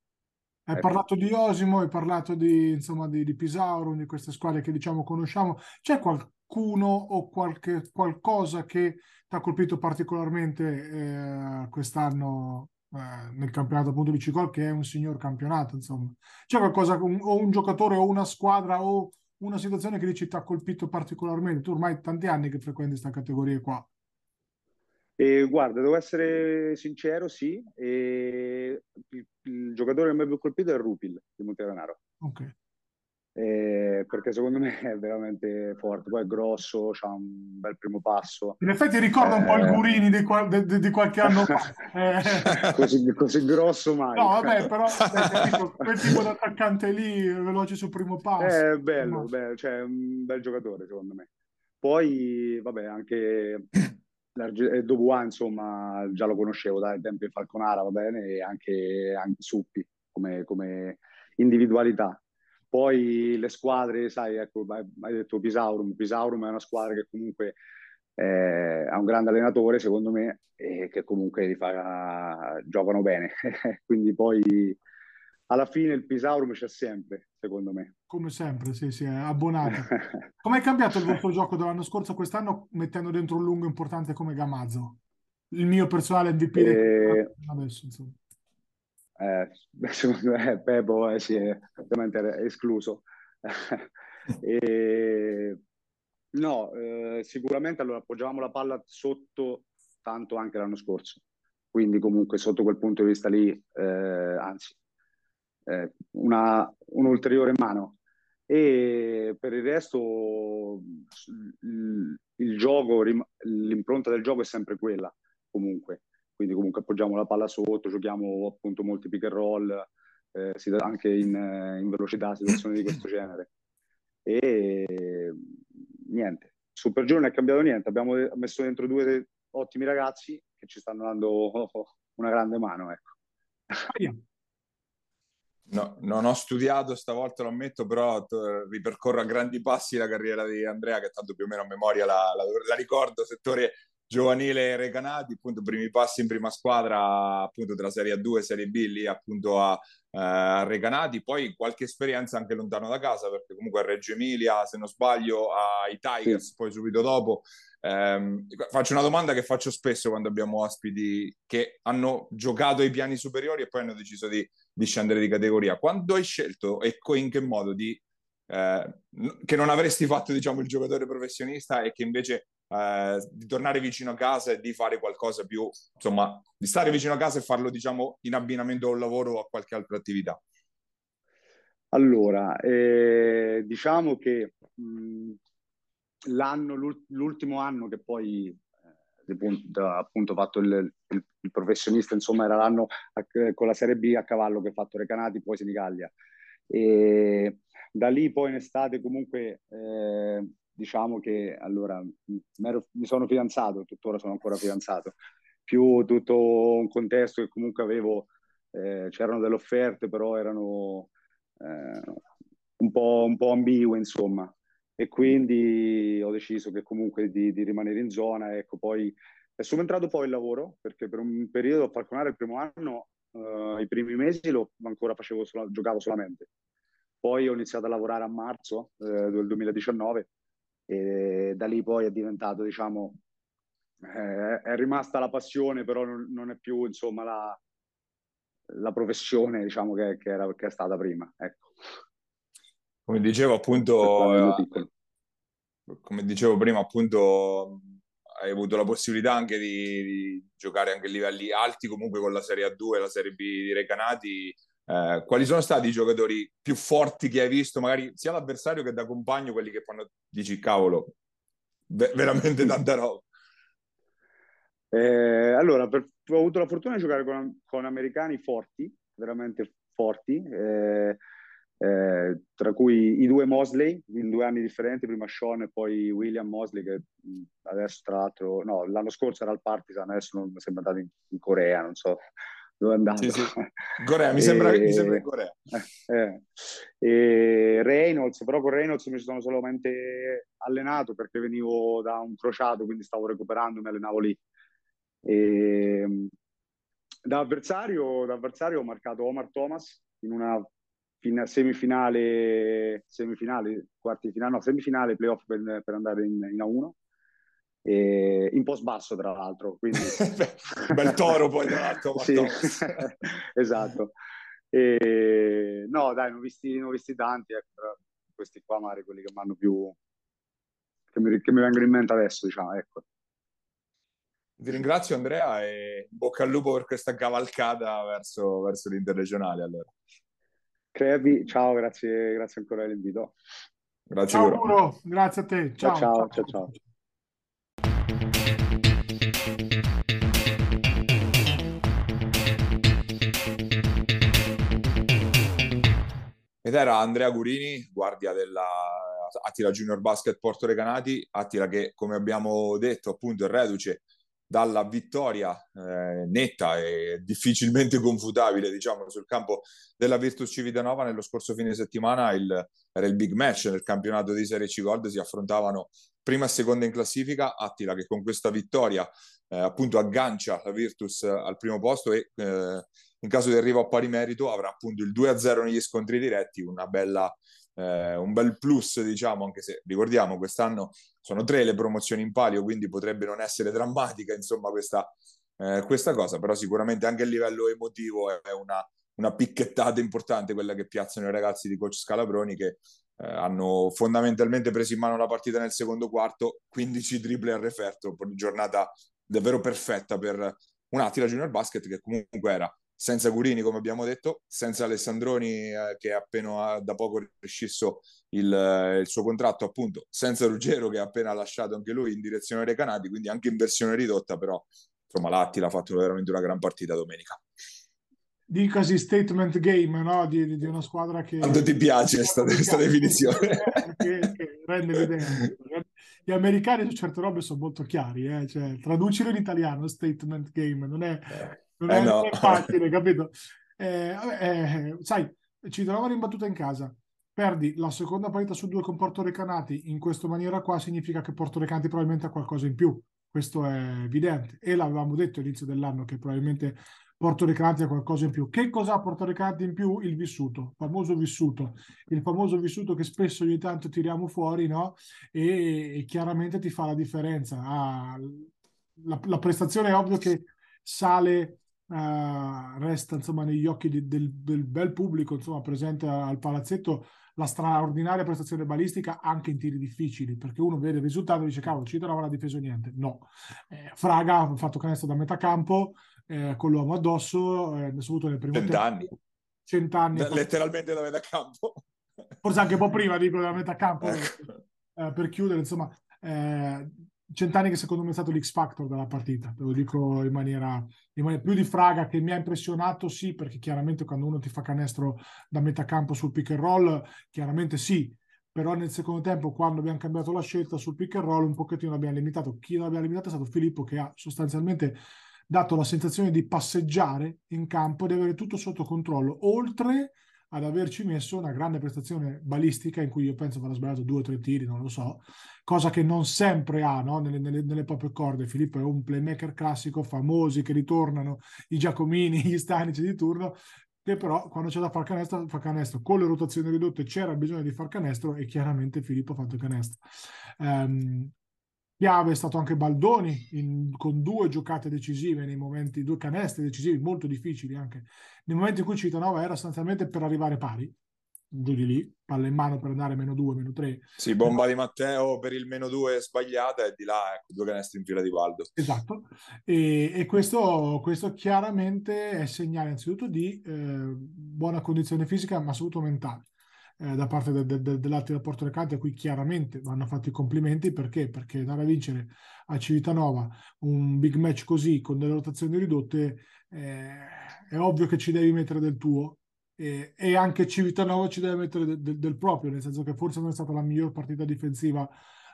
Hai ecco. parlato di Osimo, hai parlato di, insomma, di, di Pisauro, di queste squadre che diciamo conosciamo. C'è qualcuno o qualche, qualcosa che ti ha colpito particolarmente eh, quest'anno eh, nel campionato appunto di Cicol, che è un signor campionato, insomma. C'è qualcosa, un, o un giocatore o una squadra o una situazione che dici ti ha colpito particolarmente? Tu ormai tanti anni che frequenti questa categoria qua. E guarda, devo essere sincero, sì. Il, il, giocatore che mi ha più colpito è Rupil di Monteranaro. Ok. Eh, perché secondo me è veramente forte, poi è grosso, ha un bel primo passo. In effetti ricorda eh, un po' il eh, Gurini di, di, di, di qualche anno fa. Eh. così, così, grosso mai. No, vabbè, però capito, quel tipo di attaccante lì, veloce sul primo passo. È bello, bello, cioè un bel giocatore secondo me. Poi, vabbè, anche Dubois, insomma, già lo conoscevo dai tempi di Falconara, va bene, e anche, anche Suppi come, come, individualità. Poi le squadre, sai, ecco, hai detto Pisaurum, Pisaurum è una squadra che comunque eh, ha un grande allenatore, secondo me, e che comunque fa, giocano bene. Quindi poi alla fine il Pisaurum c'è sempre, secondo me. Come sempre, sì, sì, è abbonato. Come è cambiato il vostro gioco dall'anno scorso a quest'anno mettendo dentro un lungo importante come Gamazzo? Il mio personale MVP eh... adesso, insomma. eh, secondo me Bebo eh, si è ovviamente escluso. e, no, eh, sicuramente allora appoggiavamo la palla sotto tanto anche l'anno scorso, quindi comunque sotto quel punto di vista lì, eh, anzi, eh, una, un'ulteriore mano. E per il resto il, il gioco, l'impronta del gioco è sempre quella comunque quindi comunque appoggiamo la palla sotto, giochiamo appunto molti pick and roll, eh, anche in, in, velocità, situazioni di questo genere. E niente, Super Giro non è cambiato niente, abbiamo messo dentro due ottimi ragazzi che ci stanno dando una grande mano. Ecco. No, non ho studiato stavolta, lo ammetto, però ripercorro a grandi passi la carriera di Andrea, che tanto più o meno a memoria la, la, la ricordo, settore giovanile Recanati, appunto primi passi in prima squadra appunto tra Serie A2 e Serie B lì appunto a, eh, a Recanati, poi qualche esperienza anche lontano da casa perché comunque a Reggio Emilia, se non sbaglio, ai Tigers, sì. poi subito dopo. Eh, faccio una domanda che faccio spesso quando abbiamo ospiti che hanno giocato ai piani superiori e poi hanno deciso di, di scendere di categoria. Quando hai scelto e in che modo di eh, che non avresti fatto diciamo il giocatore professionista e che invece eh, di tornare vicino a casa e di fare qualcosa più, insomma, di stare vicino a casa e farlo, diciamo, in abbinamento a un lavoro o a qualche altra attività? Allora, eh, diciamo che mh, l'anno, l'ultimo anno che poi eh, appunto fatto il, il, il, professionista, insomma, era l'anno a, con la Serie B a cavallo che ha fatto Recanati, poi Senigallia. E da lì poi in estate comunque eh, diciamo che allora mi sono fidanzato, tuttora sono ancora fidanzato, più tutto un contesto che comunque avevo, eh, c'erano delle offerte, però erano eh, un, po', un po' ambigue, insomma, e quindi ho deciso che comunque di, di rimanere in zona, ecco, poi è subentrato poi il lavoro, perché per un periodo a Falconare il primo anno, eh, i primi mesi lo ancora facevo solo, giocavo solamente. Poi ho iniziato a lavorare a marzo eh, del 2019 e da lì poi è diventato, diciamo, eh, è rimasta la passione, però non, non è più, insomma, la, la professione, diciamo, che, che, era, che è stata prima. Ecco. Come dicevo, appunto, come dicevo prima, appunto, hai avuto la possibilità anche di, di, giocare anche a livelli alti, comunque con la Serie A2 e la Serie B di Recanati. Eh, quali sono stati i giocatori più forti che hai visto, magari sia l'avversario che da compagno, quelli che fanno, dici, cavolo, ve- veramente tanta roba? Eh, allora, per, ho avuto la fortuna di giocare con, con americani forti, veramente forti, eh, eh, tra cui i due Mosley, in due anni differenti, prima Sean e poi William Mosley, che adesso tra l'altro, no, l'anno scorso era al Partizan, adesso non, mi sembra andato in, in Corea, non so dove è andato. Sì, sì. Corea, mi, sembra, e... mi sembra in Corea. Eh, e Reynolds, però con Reynolds mi sono solamente allenato perché venivo da un crociato, quindi stavo recuperando, mi allenavo lì. E, da, avversario, da avversario ho marcato Omar Thomas in una semifinale, semifinale, quarti finale, no, semifinale, playoff per, per andare in, in A1 e in post basso tra l'altro. Quindi... Bel toro poi tra l'altro. sì, esatto. E... No dai, ne ho visti, ne ho visti tanti, ecco, questi qua magari quelli che mi hanno più... Che mi, che mi vengono in mente adesso, diciamo, ecco. Ti ringrazio Andrea e bocca al lupo per questa cavalcata verso, verso l'interregionale allora. Crepi, ciao, grazie, grazie ancora dell'invito. Grazie, ciao, Grazie a te. ciao, ciao. ciao. ciao. ciao. Ed era Andrea Gurini, guardia della Attila Junior Basket Porto Recanati, Attila che come abbiamo detto appunto è reduce dalla vittoria eh, netta e difficilmente confutabile diciamo sul campo della Virtus Civitanova nello scorso fine settimana il, era il big match nel campionato di Serie C Gold si affrontavano prima e seconda in classifica Attila che con questa vittoria eh, appunto aggancia la Virtus al primo posto e eh, in caso di arrivo a pari merito avrà appunto il 2-0 negli scontri diretti, una bella, eh, un bel plus diciamo, anche se ricordiamo quest'anno sono tre le promozioni in palio, quindi potrebbe non essere drammatica insomma questa, eh, questa cosa, però sicuramente anche a livello emotivo è una, una picchettata importante quella che piazzano i ragazzi di coach Scalabroni che eh, hanno fondamentalmente preso in mano la partita nel secondo quarto, 15 triple al referto, giornata davvero perfetta per un Attila Junior Basket che comunque era senza Gurini, come abbiamo detto, senza Alessandroni eh, che ha appena da poco rescisso il, eh, il, suo contratto, appunto, senza Ruggero che ha appena lasciato anche lui in direzione dei Canadi, quindi anche in versione ridotta, però insomma l'Attila ha fatto veramente una gran partita domenica. Dicasi statement game no? di, di, una squadra che... Quando ti piace questa definizione. Che, che, rende evidente. Gli americani su certe robe sono molto chiari, eh? cioè, traducilo in italiano, statement game, non è... Eh non è, eh no. facile, capito? Eh, eh, sai, ci trovano in battuta in casa. Perdi la seconda partita su due con Porto Recanati in questa maniera qua significa che Porto Recanati probabilmente ha qualcosa in più. Questo è evidente. E l'avevamo detto all'inizio dell'anno che probabilmente Porto Recanati ha qualcosa in più. Che cosa ha Porto Recanati in più? Il vissuto, il famoso vissuto. Il famoso vissuto che spesso ogni tanto tiriamo fuori, no? E, e chiaramente ti fa la differenza. Ah, la, la prestazione è ovvio che sale uh, resta insomma negli occhi di, del, del, bel pubblico insomma presente al palazzetto la straordinaria prestazione balistica anche in tiri difficili perché uno vede il risultato e dice cavolo Cito non ha difeso niente. No. Eh, Fraga ha fatto canestro da metà campo eh, con l'uomo addosso eh, avuto nel primo cent'anni. Cent'anni. Letteralmente da metà campo. Forse anche un po' prima dico da metà campo. Ecco. Eh, per chiudere insomma eh, Cent'anni che secondo me è stato l'X Factor della partita, te lo dico in maniera, in maniera, più di Fraga che mi ha impressionato, sì, perché chiaramente quando uno ti fa canestro da metà campo sul pick and roll, chiaramente sì, però nel secondo tempo quando abbiamo cambiato la scelta sul pick and roll un pochettino l'abbiamo limitato. Chi l'abbiamo limitato è stato Filippo che ha sostanzialmente dato la sensazione di passeggiare in campo e di avere tutto sotto controllo, oltre ad averci messo una grande prestazione balistica in cui io penso avrà sbagliato due o tre tiri, non lo so, cosa che non sempre ha no? nelle, nelle, nelle, proprie corde. Filippo è un playmaker classico, famosi che ritornano, i Giacomini, gli Stanici di turno, che però quando c'è da far canestro, fa canestro. Con le rotazioni ridotte c'era bisogno di far canestro e chiaramente Filippo ha fatto canestro. Um, Chiave è stato anche Baldoni in, con due giocate decisive nei momenti, due canestri decisivi molto difficili anche. Nei momenti in cui Citanova era sostanzialmente per arrivare pari, giù di lì, palla in mano per andare meno due, meno tre. Sì, bomba di Matteo per il meno due sbagliata e di là ecco, due canestri in fila di Baldo. Esatto, e, e questo, questo, chiaramente è segnale innanzitutto di eh, buona condizione fisica, ma soprattutto mentale eh, da parte de, de, de, dell'Attila Porto Recante, a cui chiaramente vanno fatti i complimenti perché? Perché andare a vincere a Civitanova un big match così con delle rotazioni ridotte eh, è ovvio che ci devi mettere del tuo e, e anche Civitanova ci deve mettere de, del proprio, nel senso che forse non è stata la miglior partita difensiva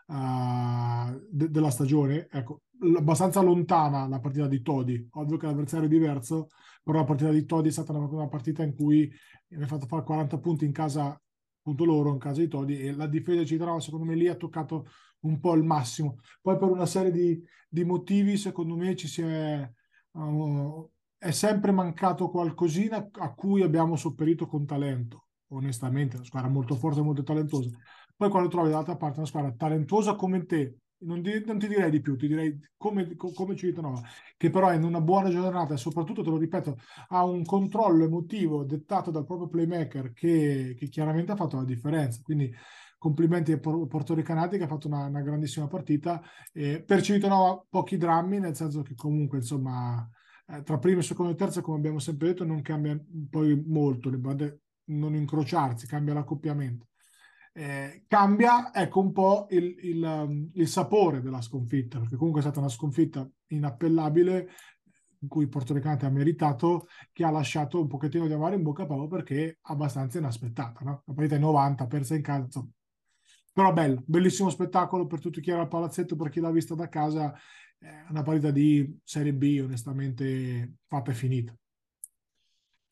uh, della stagione. Ecco, abbastanza lontana la partita di Todi. Ovvio che l'avversario è diverso, però la partita di Todi è stata una, una partita in cui mi ha fatto fare 40 punti in casa appunto loro in casa di Todi e la difesa ci trova secondo me lì ha toccato un po' il massimo. Poi per una serie di, di motivi secondo me ci si è uh, è sempre mancato qualcosina a cui abbiamo sopperito con talento onestamente. Una squadra molto forte e molto talentuosa poi quando trovi dall'altra parte una squadra talentuosa come te non, di, non, ti direi di più, ti direi come, come Civitanova, che però è in una buona giornata e soprattutto, te lo ripeto, ha un controllo emotivo dettato dal proprio playmaker che, che chiaramente ha fatto la differenza. Quindi complimenti ai portoricanati che ha fatto una, una grandissima partita. Eh, per Civitanova pochi drammi, nel senso che comunque, insomma, eh, tra primo, secondo e terzo, come abbiamo sempre detto, non cambia poi molto, le bande non incrociarsi, cambia l'accoppiamento eh, cambia ecco un po' il, il, um, il, sapore della sconfitta, perché comunque è stata una sconfitta inappellabile in cui Porto Recante ha meritato, che ha lasciato un pochettino di amare in bocca proprio perché abbastanza inaspettata. No? La partita è 90, persa in casa. Però bello, bellissimo spettacolo per tutti chi era al palazzetto, per chi l'ha vista da casa, eh, una partita di Serie B onestamente fatta e finita.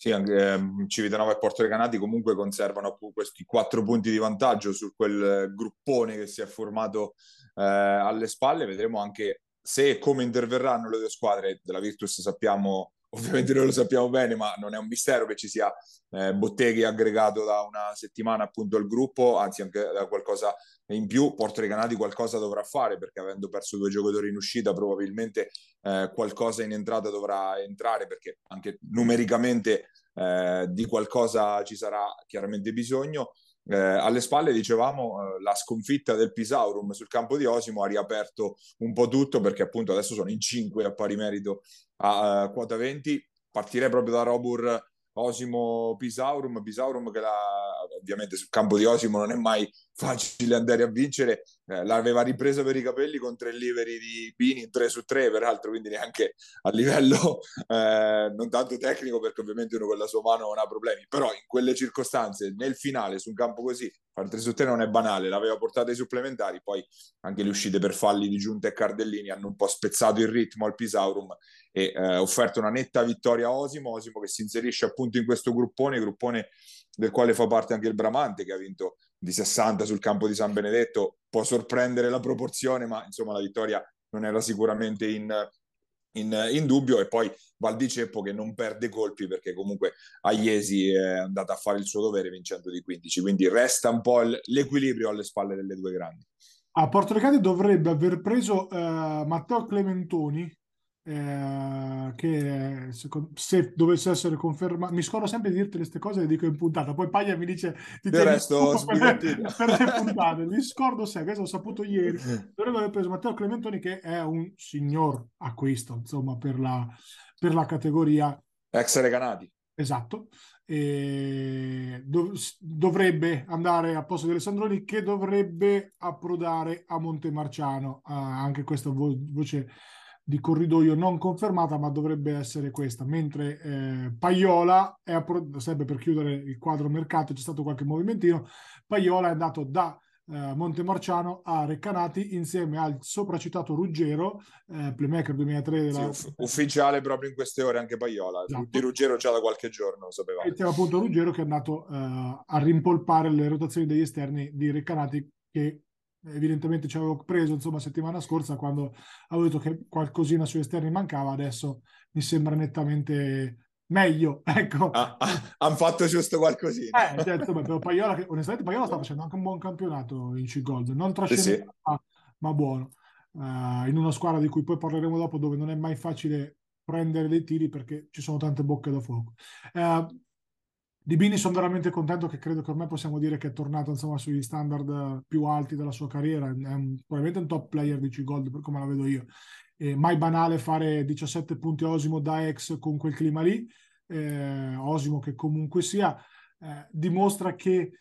Sì, anche eh, Civitanova e Porto Recanati comunque conservano questi quattro punti di vantaggio su quel gruppone che si è formato eh, alle spalle. Vedremo anche se e come interverranno le due squadre della Virtus. Sappiamo, ovviamente noi lo sappiamo bene, ma non è un mistero che ci sia eh, Botteghi aggregato da una settimana appunto al gruppo, anzi anche da qualcosa in più. Porto Recanati qualcosa dovrà fare perché avendo perso due giocatori in uscita probabilmente eh, qualcosa in entrata dovrà entrare perché anche numericamente eh, di qualcosa ci sarà chiaramente bisogno. Eh, alle spalle, dicevamo, eh, la sconfitta del Pisaurum sul campo di Osimo ha riaperto un po' tutto perché appunto adesso sono in 5 a pari merito a, a quota 20. Partirei proprio da Robur Osimo Pisaurum, Pisaurum che la, ovviamente sul campo di Osimo non è mai facile andare a vincere, eh, l'aveva ripresa per i capelli con tre liveri di Bini 3 su 3 peraltro, quindi neanche a livello eh, non tanto tecnico perché ovviamente uno con la sua mano non ha problemi, però in quelle circostanze, nel finale, su un campo così, fare 3 su 3 non è banale, l'aveva portata ai supplementari, poi anche le uscite per falli di Giunta e Cardellini hanno un po' spezzato il ritmo al Pisaurum e eh, offerto una netta vittoria a Osimo, Osimo che si inserisce appunto in questo gruppone, gruppone del quale fa parte anche il Bramante che ha vinto di 60 sul campo di San Benedetto, può sorprendere la proporzione, ma insomma la vittoria non era sicuramente in, in, in dubbio e poi Valdiceppo che non perde colpi perché comunque a Iesi è andata a fare il suo dovere vincendo di 15, quindi resta un po' l'equilibrio alle spalle delle due grandi. A Porto Recate dovrebbe aver preso uh, Matteo Clementoni eh, che se dovesse essere confermato mi scordo sempre di dirti queste cose le dico in puntata poi Paglia mi dice ti del resto per, le, per le puntate. Mi scordo sempre questo ho saputo ieri. Dovrebbe aver preso Matteo Clementoni che è un signor acquisto insomma per la, per la categoria. Ex Recanati esatto. Dov- dovrebbe andare a posto di Alessandroni che dovrebbe approdare a Montemarciano. Uh, anche questa vo- voce di corridoio non confermata, ma dovrebbe essere questa. Mentre eh, Paiola è appro- sempre per chiudere il quadro mercato, c'è stato qualche movimentino. Paiola è andato da eh, Montemarciano a Reccanati insieme al sopracitato Ruggero, eh, playmaker 2003 della... sì, ufficiale proprio in queste ore anche Paiola. Esatto. Di Ruggero già da qualche giorno, lo sapevamo. E c'era appunto Ruggero che è andato eh, a rimpolpare le rotazioni degli esterni di Reccanati che evidentemente ci avevo preso insomma settimana scorsa quando avevo detto che qualcosina sui esterni mancava adesso mi sembra nettamente meglio ecco. Ah, ah, hanno fatto giusto qualcosina. Eh, cioè, insomma, però Paiola che, onestamente Paiola sta facendo anche un buon campionato in C-Gold non trascendente sì, sì. ma, ma, buono. Uh, in una squadra di cui poi parleremo dopo dove non è mai facile prendere dei tiri perché ci sono tante bocche da fuoco. Uh, di Bini sono veramente contento che credo che ormai possiamo dire che è tornato insomma, sugli standard più alti della sua carriera, è un, probabilmente un top player di C-Gold per come la vedo io. E mai banale fare 17 punti Osimo da ex con quel clima lì, eh, Osimo che comunque sia, eh, dimostra che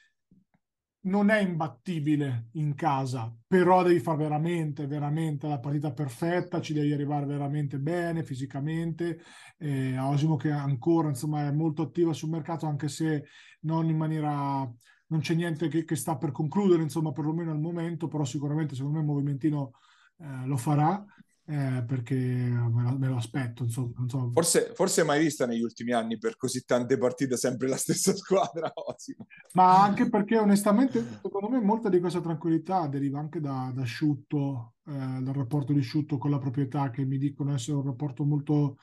non è imbattibile in casa, però devi fare veramente, veramente la partita perfetta, ci devi arrivare veramente bene fisicamente. Eh, Osimo che ancora insomma, è molto attiva sul mercato, anche se non in maniera... Non c'è niente che, che sta per concludere, insomma, perlomeno al momento, però sicuramente secondo me il movimentino eh, lo farà eh, perché me lo, me lo aspetto. Insomma, so. forse, forse mai vista negli ultimi anni per così tante partite sempre la stessa squadra. Ma anche perché onestamente, secondo me, molta di questa tranquillità deriva anche da, da Sciutto, eh, dal rapporto di Sciutto con la proprietà, che mi dicono essere un rapporto molto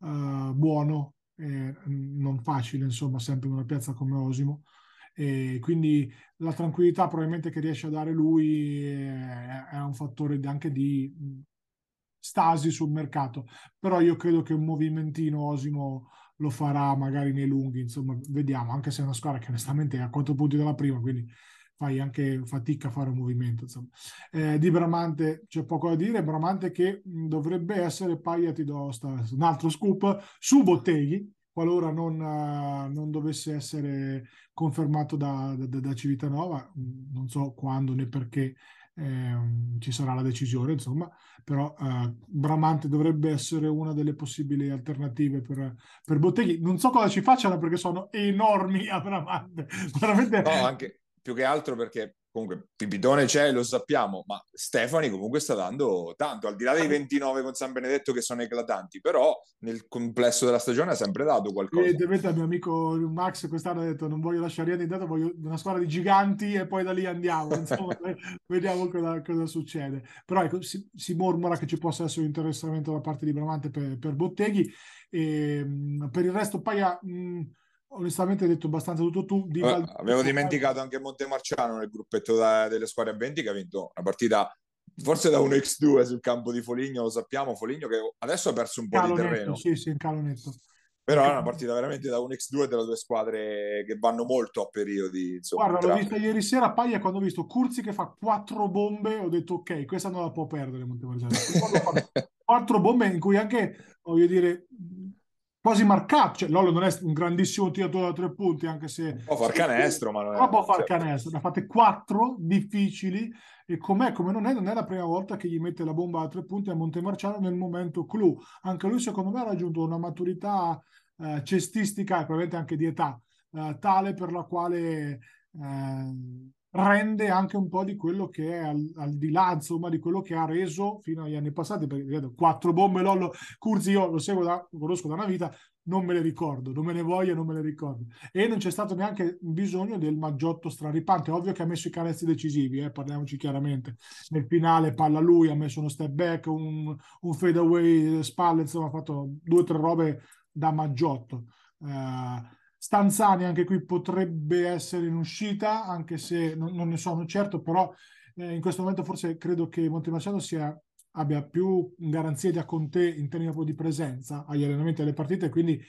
eh, buono, e non facile, insomma, sempre in una piazza come Osimo. E quindi la tranquillità probabilmente che riesce a dare lui è, è un fattore anche di stasi sul mercato, però io credo che un movimentino Osimo lo farà magari nei lunghi, insomma, vediamo, anche se è una squadra che onestamente è a quattro punti dalla prima, quindi fai anche fatica a fare un movimento. Insomma. Eh, di Bramante c'è poco da dire, Bramante che dovrebbe essere Paiati d'Osta, un altro scoop su Botteghi, qualora non, uh, non dovesse essere confermato da, da, da Civitanova, non so quando né perché eh, ci sarà la decisione, insomma, però eh, Bramante dovrebbe essere una delle possibili alternative per, per Botteghi. Non so cosa ci facciano perché sono enormi a Bramante, veramente. No, anche più che altro perché comunque Pipitone c'è, lo sappiamo, ma Stefani comunque sta dando tanto, al di là dei 29 con San Benedetto che sono eclatanti, però nel complesso della stagione ha sempre dato qualcosa. Evidentemente il mio amico Max quest'anno ha detto non voglio lasciare niente intanto, voglio una squadra di giganti e poi da lì andiamo, insomma, vediamo cosa, cosa, succede. Però ecco, si, si, mormora che ci possa essere un interessamento da parte di Bramante per, per Botteghi e per il resto Paia... Mh, onestamente hai detto abbastanza tutto tu. Di Val... Avevo dimenticato anche Montemarciano nel gruppetto da, delle squadre a 20 che ha vinto una partita forse da 1x2 sul campo di Foligno, lo sappiamo, Foligno che adesso ha perso un po' calo di terreno. Netto, sì, sì, in calo netto. Però è una partita veramente da un X2 delle due squadre che vanno molto a periodi. Insomma, Guarda, l'ho vista ieri sera a Paglia quando ho visto Curzi che fa quattro bombe, ho detto ok, questa non la può perdere Montemarciano. quattro bombe in cui anche, voglio dire, quasi marcato. Cioè, Lollo non è un grandissimo tiratore da tre punti, anche se... Può far canestro, ma non è... può far certo. canestro. Ne ha fatte quattro difficili e com'è, come non è, non è la prima volta che gli mette la bomba a tre punti a Montemarciano nel momento clou. Anche lui, secondo me, ha raggiunto una maturità eh, cestistica e probabilmente anche di età, eh, tale per la quale eh, rende anche un po' di quello che è al, al, di là, insomma, di quello che ha reso fino agli anni passati, perché ripeto, quattro bombe Lollo Curzi, io lo seguo da, conosco da una vita, non me le ricordo, non me ne voglio, non me le ricordo. E non c'è stato neanche bisogno del maggiotto straripante. Ovvio che ha messo i canestri decisivi, eh, parliamoci chiaramente. Nel finale palla lui, ha messo uno step back, un, un fade away, spalle, insomma, ha fatto due o tre robe da Maggiotto. Uh, Stanzani anche qui potrebbe essere in uscita, anche se non, non ne sono certo, però eh, in questo momento forse credo che Montemarciano sia, abbia più garanzie da Conte in termini di presenza agli allenamenti e alle partite, quindi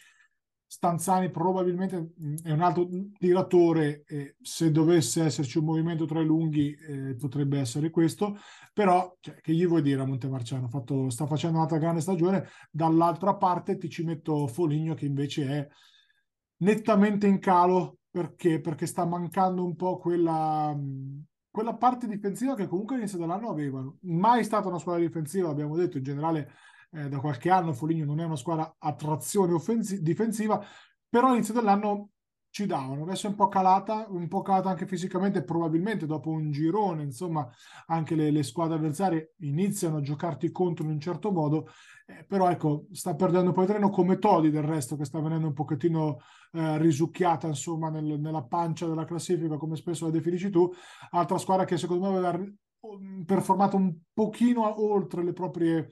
Stanzani probabilmente mm, è un altro tiratore e se dovesse esserci un movimento tra i lunghi eh, potrebbe essere questo, però cioè, che gli vuoi dire a Montemarciano? Fatto, sta facendo un'altra grande stagione, dall'altra parte ti ci metto Foligno che invece è nettamente in calo perché? Perché sta mancando un po' quella, quella parte difensiva che comunque all'inizio dell'anno avevano. Mai stata una squadra difensiva, abbiamo detto in generale eh, da qualche anno Foligno non è una squadra a trazione offensi- difensiva, però all'inizio dell'anno ci davano. Adesso è un po' calata, un po' calata anche fisicamente, probabilmente dopo un girone, insomma, anche le, le squadre avversarie iniziano a giocarti contro in un certo modo, eh, però ecco, sta perdendo poi treno come Todi del resto, che sta venendo un pochettino eh, risucchiata, insomma, nel, nella pancia della classifica, come spesso la definisci tu. Altra squadra che secondo me aveva performato un pochino oltre le proprie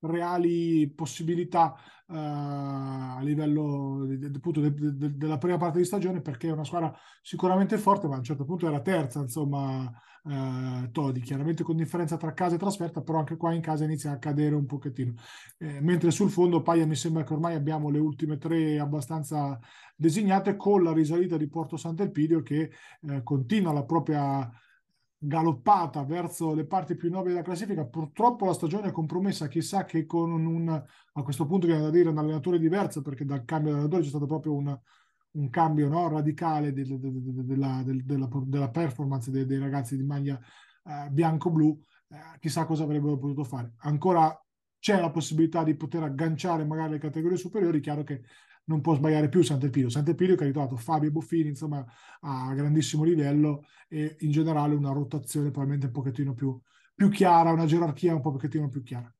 reali possibilità a livello de, de, appunto de, della prima parte di stagione perché è una squadra sicuramente forte ma a un certo punto era terza insomma uh, Todi chiaramente con differenza tra casa e trasferta però anche qua in casa inizia a cadere un pochettino. Eh, mentre sul fondo Paglia mi sembra che ormai abbiamo le ultime tre abbastanza designate con la risalita di Porto Sant'Elpidio che eh, continua la propria galoppata verso le parti più nobili della classifica. Purtroppo la stagione è compromessa, chissà che con un, a questo punto viene da dire un allenatore diverso, perché dal cambio di allenatore c'è stato proprio un, un cambio no, radicale del, del, del, della, della, della, performance dei, dei, ragazzi di maglia eh, bianco-blu. Eh, chissà cosa avrebbero potuto fare. Ancora c'è la possibilità di poter agganciare magari le categorie superiori, chiaro che non può sbagliare più Sant'Elpidio. Sant'Elpidio che ha ritrovato Fabio Buffini, insomma, a grandissimo livello e in generale una rotazione probabilmente un pochettino più, più chiara, una gerarchia un pochettino più chiara.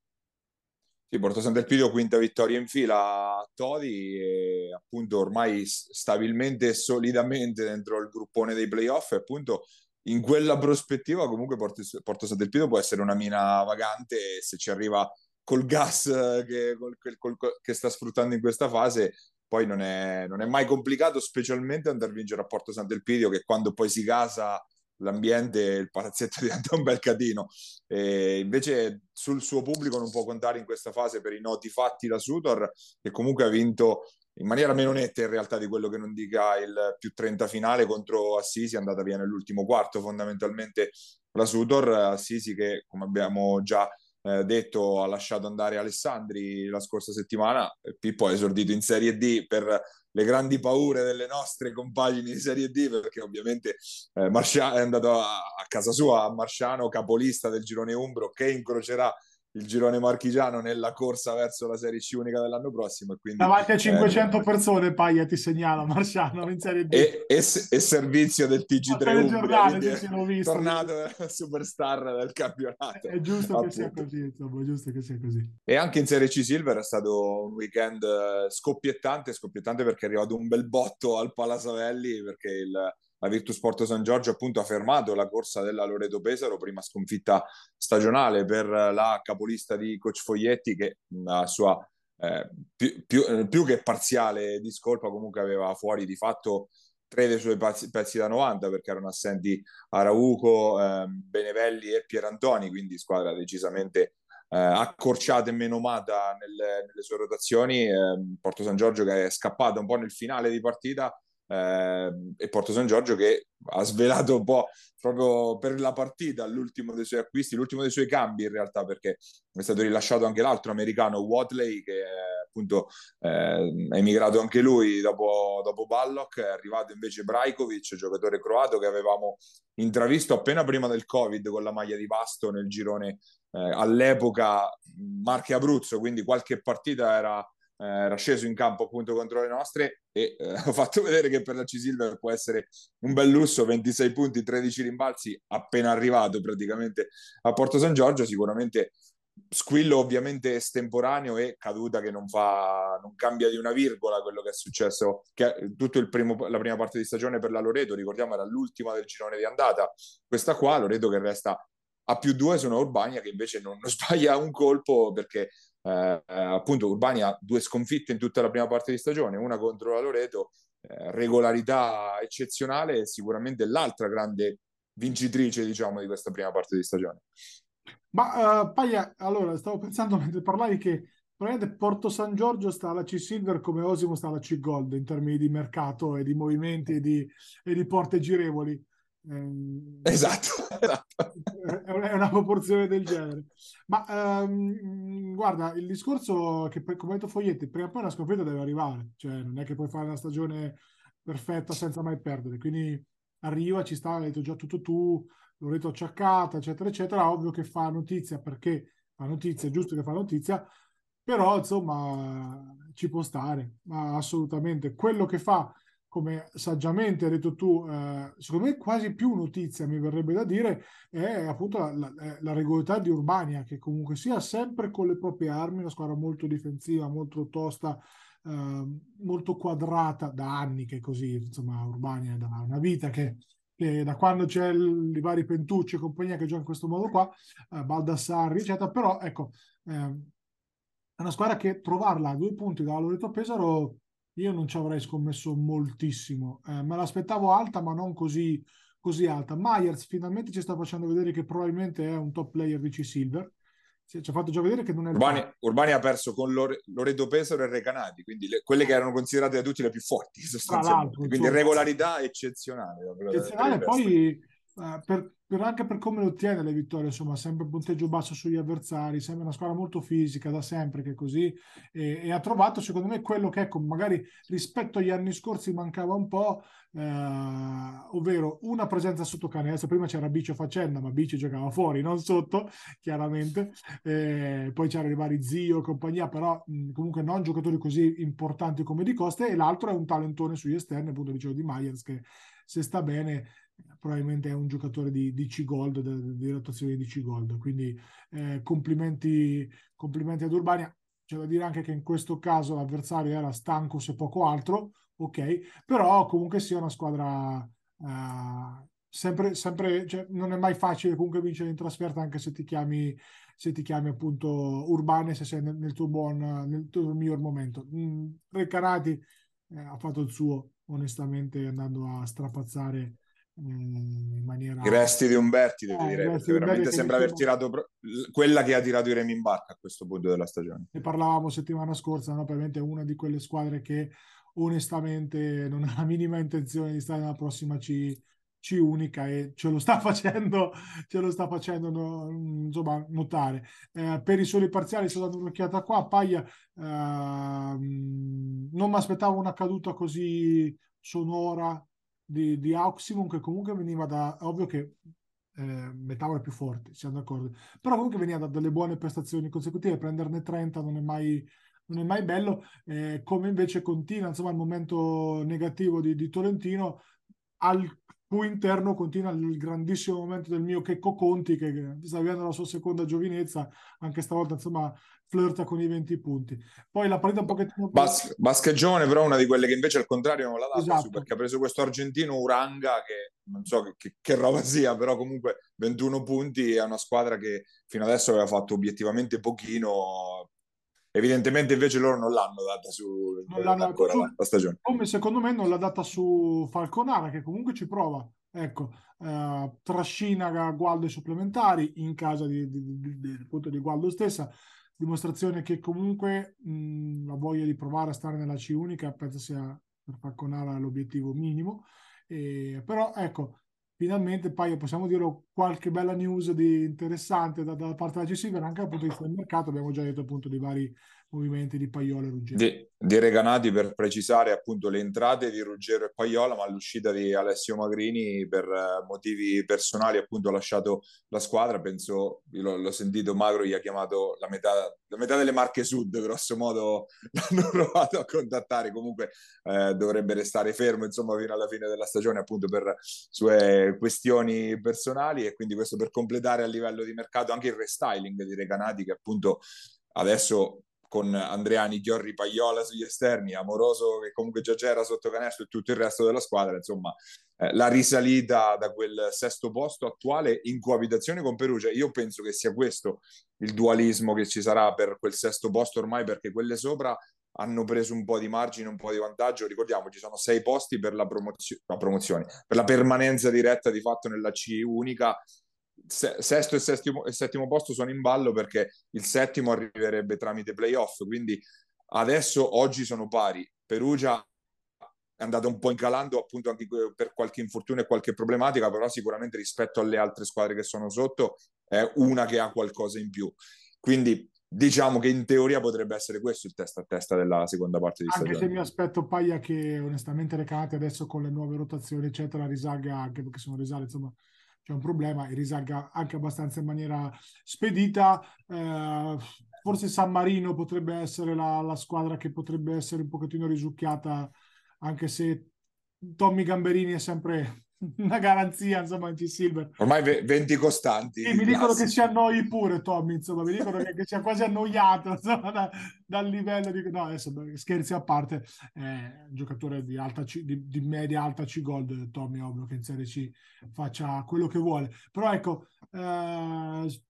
Sì, Porto Sant'Elpidio quinta vittoria in fila a Todi e appunto ormai stabilmente e solidamente dentro il gruppone dei playoff e appunto in quella prospettiva comunque Porto, Porto Sant'Elpidio può essere una mina vagante se ci arriva col gas che, col, col, che sta sfruttando in questa fase poi non è, non è mai complicato, specialmente andare a vincere a Porto Sant'Elpidio, che quando poi si casa l'ambiente, il palazzetto diventa un bel catino. E invece sul suo pubblico non può contare in questa fase per i noti fatti da Sutor, che comunque ha vinto in maniera meno netta in realtà di quello che non dica il più 30 finale contro Assisi, è andata via nell'ultimo quarto fondamentalmente la Sutor, Assisi che come abbiamo già eh, detto ha lasciato andare Alessandri la scorsa settimana, Pippo ha esordito in Serie D per le grandi paure delle nostre compagini di Serie D perché ovviamente eh, Marscia- è andato a, a casa sua a Marciano, capolista del girone Umbro che incrocerà il girone marchigiano nella corsa verso la Serie C unica dell'anno prossimo. E quindi, Davanti a 500 eh, persone, Paglia ti segnala Marciano in Serie D. E, e, e servizio del TG3 Umbria, tornato superstar del campionato. È giusto che sia così, insomma, è giusto che sia così. E anche in Serie C Silver è stato un weekend eh, scoppiettante, scoppiettante perché è arrivato un bel botto al Palasavelli perché il la Virtus Porto San Giorgio appunto ha fermato la corsa della Loreto Pesaro, prima sconfitta stagionale per la capolista di Coach Foglietti che la sua eh, più, più, eh, più, che parziale discolpa comunque aveva fuori di fatto tre dei suoi pezzi, pezzi da 90 perché erano assenti Arauco, eh, Benevelli e Pierantoni, quindi squadra decisamente eh, accorciata e menomata nelle, nelle sue rotazioni. Eh, Porto San Giorgio che è scappato un po' nel finale di partita eh, e Porto San Giorgio che ha svelato un po' proprio per la partita l'ultimo dei suoi acquisti, l'ultimo dei suoi cambi in realtà perché è stato rilasciato anche l'altro americano Watley che appunto eh, è emigrato anche lui dopo, dopo Ballock, è arrivato invece Brajkovic, giocatore croato che avevamo intravisto appena prima del Covid con la maglia di Basto nel girone eh, all'epoca Marche Abruzzo, quindi qualche partita era eh, era sceso in campo appunto contro le nostre e eh, ho fatto vedere che per la C-Silver può essere un bel lusso, 26 punti, 13 rimbalzi, appena arrivato praticamente a Porto San Giorgio, sicuramente squillo ovviamente estemporaneo e caduta che non fa non cambia di una virgola quello che è successo che tutto il primo, la prima parte di stagione per la Loreto ricordiamo era l'ultima del girone di andata questa qua Loreto che resta a più due sono Urbania che invece non, non sbaglia un colpo perché eh, appunto Urbani ha due sconfitte in tutta la prima parte di stagione, una contro la Loreto, eh, regolarità eccezionale e sicuramente l'altra grande vincitrice diciamo di questa prima parte di stagione. Ma uh, Paglia, allora stavo pensando mentre parlavi che probabilmente Porto San Giorgio sta alla C-Silver come Osimo sta alla C-Gold in termini di mercato e di movimenti e di, e di porte girevoli. Ehm, esatto, esatto. È una proporzione del genere. Ma um, guarda, il discorso che come ha detto Foglietti, prima o poi una sconfitta deve arrivare, cioè non è che puoi fare una stagione perfetta senza mai perdere, quindi arriva, ci sta, hai detto già tutto tu, Loreto acciaccata, eccetera, eccetera, ovvio che fa notizia perché fa notizia, è giusto che fa notizia, però insomma ci può stare, ma assolutamente. Quello che fa come saggiamente hai detto tu, eh, secondo me quasi più notizia mi verrebbe da dire è appunto la, la, eh, la, regolarità di Urbania che comunque sia sempre con le proprie armi, una squadra molto difensiva, molto tosta, eh, molto quadrata da anni che così, insomma Urbania è da una vita che, che da quando c'è il, i vari Pentucci e compagnia che gioca in questo modo qua, eh, Baldassarri eccetera, però ecco ehm, è una squadra che trovarla a due punti dalla Loreto Pesaro io non ci avrei scommesso moltissimo. Eh, me l'aspettavo alta, ma non così, così alta. Myers finalmente ci sta facendo vedere che probabilmente è un top player di C-Silver. Ci ha fatto già vedere che non è Urbani, Urbani ha perso con Lore, Loreto Pesaro e Recanati, quindi le, quelle che erano considerate da tutti le più forti, sostanzialmente. Quindi insomma, regolarità eccezionale. Eccezionale, poi uh, per, per, anche per come lo ottiene le vittorie, insomma, sempre punteggio basso sugli avversari, sembra una squadra molto fisica da sempre che è così, e, e, ha trovato secondo me quello che ecco, magari rispetto agli anni scorsi mancava un po', eh, ovvero una presenza sotto canestro, prima c'era Bicio Facenda, ma Bicio giocava fuori, non sotto, chiaramente, eh, poi c'erano i vari Zio e compagnia, però mh, comunque non giocatori così importanti come Di Coste, e l'altro è un talentone sugli esterni, appunto dicevo di Myers, che se sta bene probabilmente è un giocatore di, di C-Gold, di rotazione di C-Gold. Quindi eh, complimenti, complimenti ad Urbania. C'è da dire anche che in questo caso l'avversario era stanco se poco altro, ok, però comunque sia una squadra uh, sempre, sempre cioè, non è mai facile comunque vincere in trasferta anche se ti chiami, se ti chiami appunto Urbane, se sei nel, nel tuo buon, nel tuo miglior momento. Mm, Recanati eh, ha fatto il suo onestamente andando a strapazzare in maniera... I resti di Umberti, devo eh, dire, perché veramente sembra aver tirato pro... quella che ha tirato i remi in barca a questo punto della stagione. Ne parlavamo settimana scorsa, no? probabilmente una di quelle squadre che onestamente non ha la minima intenzione di stare nella prossima C, C unica e ce lo sta facendo, ce lo sta facendo no, insomma, notare. Eh, per i soli parziali sto dando un'occhiata qua, Paglia, eh, non mi aspettavo una caduta così sonora di, di Auximum che comunque veniva da, ovvio che eh, metavole più forti, siamo d'accordo, però comunque veniva da delle buone prestazioni consecutive, prenderne 30 non è mai, non è mai bello, eh, come invece continua insomma il momento negativo di, di Tolentino, al cui interno continua il grandissimo momento del mio Checco Conti che sta vivendo la sua seconda giovinezza, anche stavolta insomma flirta con i 20 punti. Poi la partita un pochettino... Bas- Bascheggione però una di quelle che invece al contrario non l'ha dato esatto. perché ha preso questo argentino Uranga che non so che, che, che, roba sia, però comunque 21 punti è una squadra che fino adesso aveva fatto obiettivamente pochino evidentemente invece loro non l'hanno data su non l'hanno ancora su, la, stagione. Come secondo me non l'ha data su Falconara che comunque ci prova ecco, eh, trascina Gualdo ai supplementari in casa di, di, di, di, di Gualdo stessa, dimostrazione che comunque mh, la voglia di provare a stare nella C unica penso sia per Falconara l'obiettivo minimo, e, però ecco, finalmente poi possiamo dire qualche bella news di interessante da, dalla parte della G-Silver anche dal punto di vista del mercato abbiamo già detto appunto di vari movimenti di Paiola e Ruggero. Di, di Reganati per precisare appunto le entrate di Ruggero e Paiola, ma l'uscita di Alessio Magrini per uh, motivi personali appunto ha lasciato la squadra, penso, l'ho, l'ho, sentito Magro, gli ha chiamato la metà, la metà delle Marche Sud, grosso modo l'hanno provato a contattare, comunque eh, dovrebbe restare fermo insomma fino alla fine della stagione appunto per sue questioni personali. E quindi questo per completare a livello di mercato anche il restyling di Reganati che appunto adesso con Andreani, Ghiorri, Paiola sugli esterni, Amoroso che comunque già c'era sotto canestro e tutto il resto della squadra, insomma eh, la risalita da quel sesto posto attuale in coabitazione con Perugia, io penso che sia questo il dualismo che ci sarà per quel sesto posto ormai perché quelle sopra hanno preso un po' di margine, un po' di vantaggio, ricordiamo ci sono sei posti per la, promozio- la promozione, per la permanenza diretta di fatto nella C unica sesto e settimo, e settimo posto sono in ballo perché il settimo arriverebbe tramite playoff, quindi adesso oggi sono pari. Perugia è andata un po' incalando appunto anche per qualche infortunio e qualche problematica, però sicuramente rispetto alle altre squadre che sono sotto è una che ha qualcosa in più. Quindi diciamo che in teoria potrebbe essere questo il testa a testa della seconda parte di stagione. Anche se mi aspetto Paia che onestamente Recate adesso con le nuove rotazioni eccetera risalga anche perché sono risale insomma c'è un problema e risalga anche abbastanza in maniera spedita. Eh, forse San Marino potrebbe essere la, la, squadra che potrebbe essere un pochettino risucchiata, anche se Tommy Gamberini è sempre una garanzia, insomma, in T-Silver. Ormai 20 costanti. Sì, mi dicono che si annoi pure Tommy, insomma, mi dicono che, che sia quasi annoiato insomma, da, dal livello di... No, adesso scherzi a parte, è un giocatore di, alta C, di, di media alta C-Gold, Tommy, ovvio che in Serie C faccia quello che vuole. Però ecco, eh,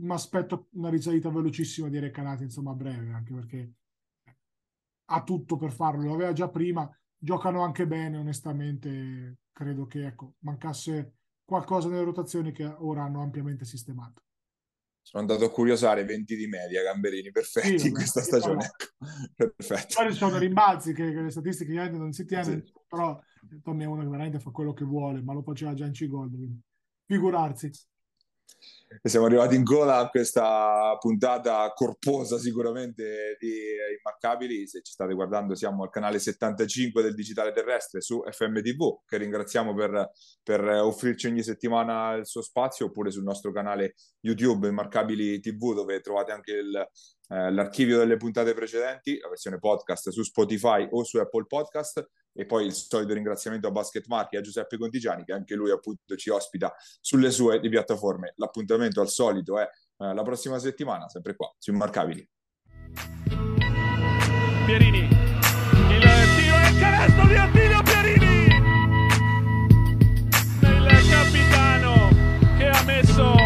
mi aspetto una risalita velocissima di Recanati, insomma, a breve, anche perché ha tutto per farlo, lo aveva già prima, giocano anche bene, onestamente credo che ecco, mancasse qualcosa nelle rotazioni che ora hanno ampiamente sistemato. Sono andato a curiosare 20 di media Gamberini, perfetti sì, in questa stagione. Ecco. Perfetto. Poi ci sono rimbalzi che, che le statistiche non si tiene, sì. però Tommy è uno che veramente fa quello che vuole, ma lo faceva già in C-Gold, quindi figurarsi. E siamo arrivati in gola a questa puntata corposa sicuramente di Immarcabili. Se ci state guardando siamo al canale 75 del Digitale Terrestre su FMTV, che ringraziamo per, per offrirci ogni settimana il suo spazio, oppure sul nostro canale YouTube Immarcabili TV, dove trovate anche il, eh, l'archivio delle puntate precedenti, la versione podcast su Spotify o su Apple Podcast e poi il solito ringraziamento a Basket Marchi e a Giuseppe Contigiani che anche lui appunto ci ospita sulle sue piattaforme. L'appuntamento al solito è eh, la prossima settimana, sempre qua, su Immarcabili. Pierini, il tiro e canestro di Attilio Pierini! Il capitano che ha messo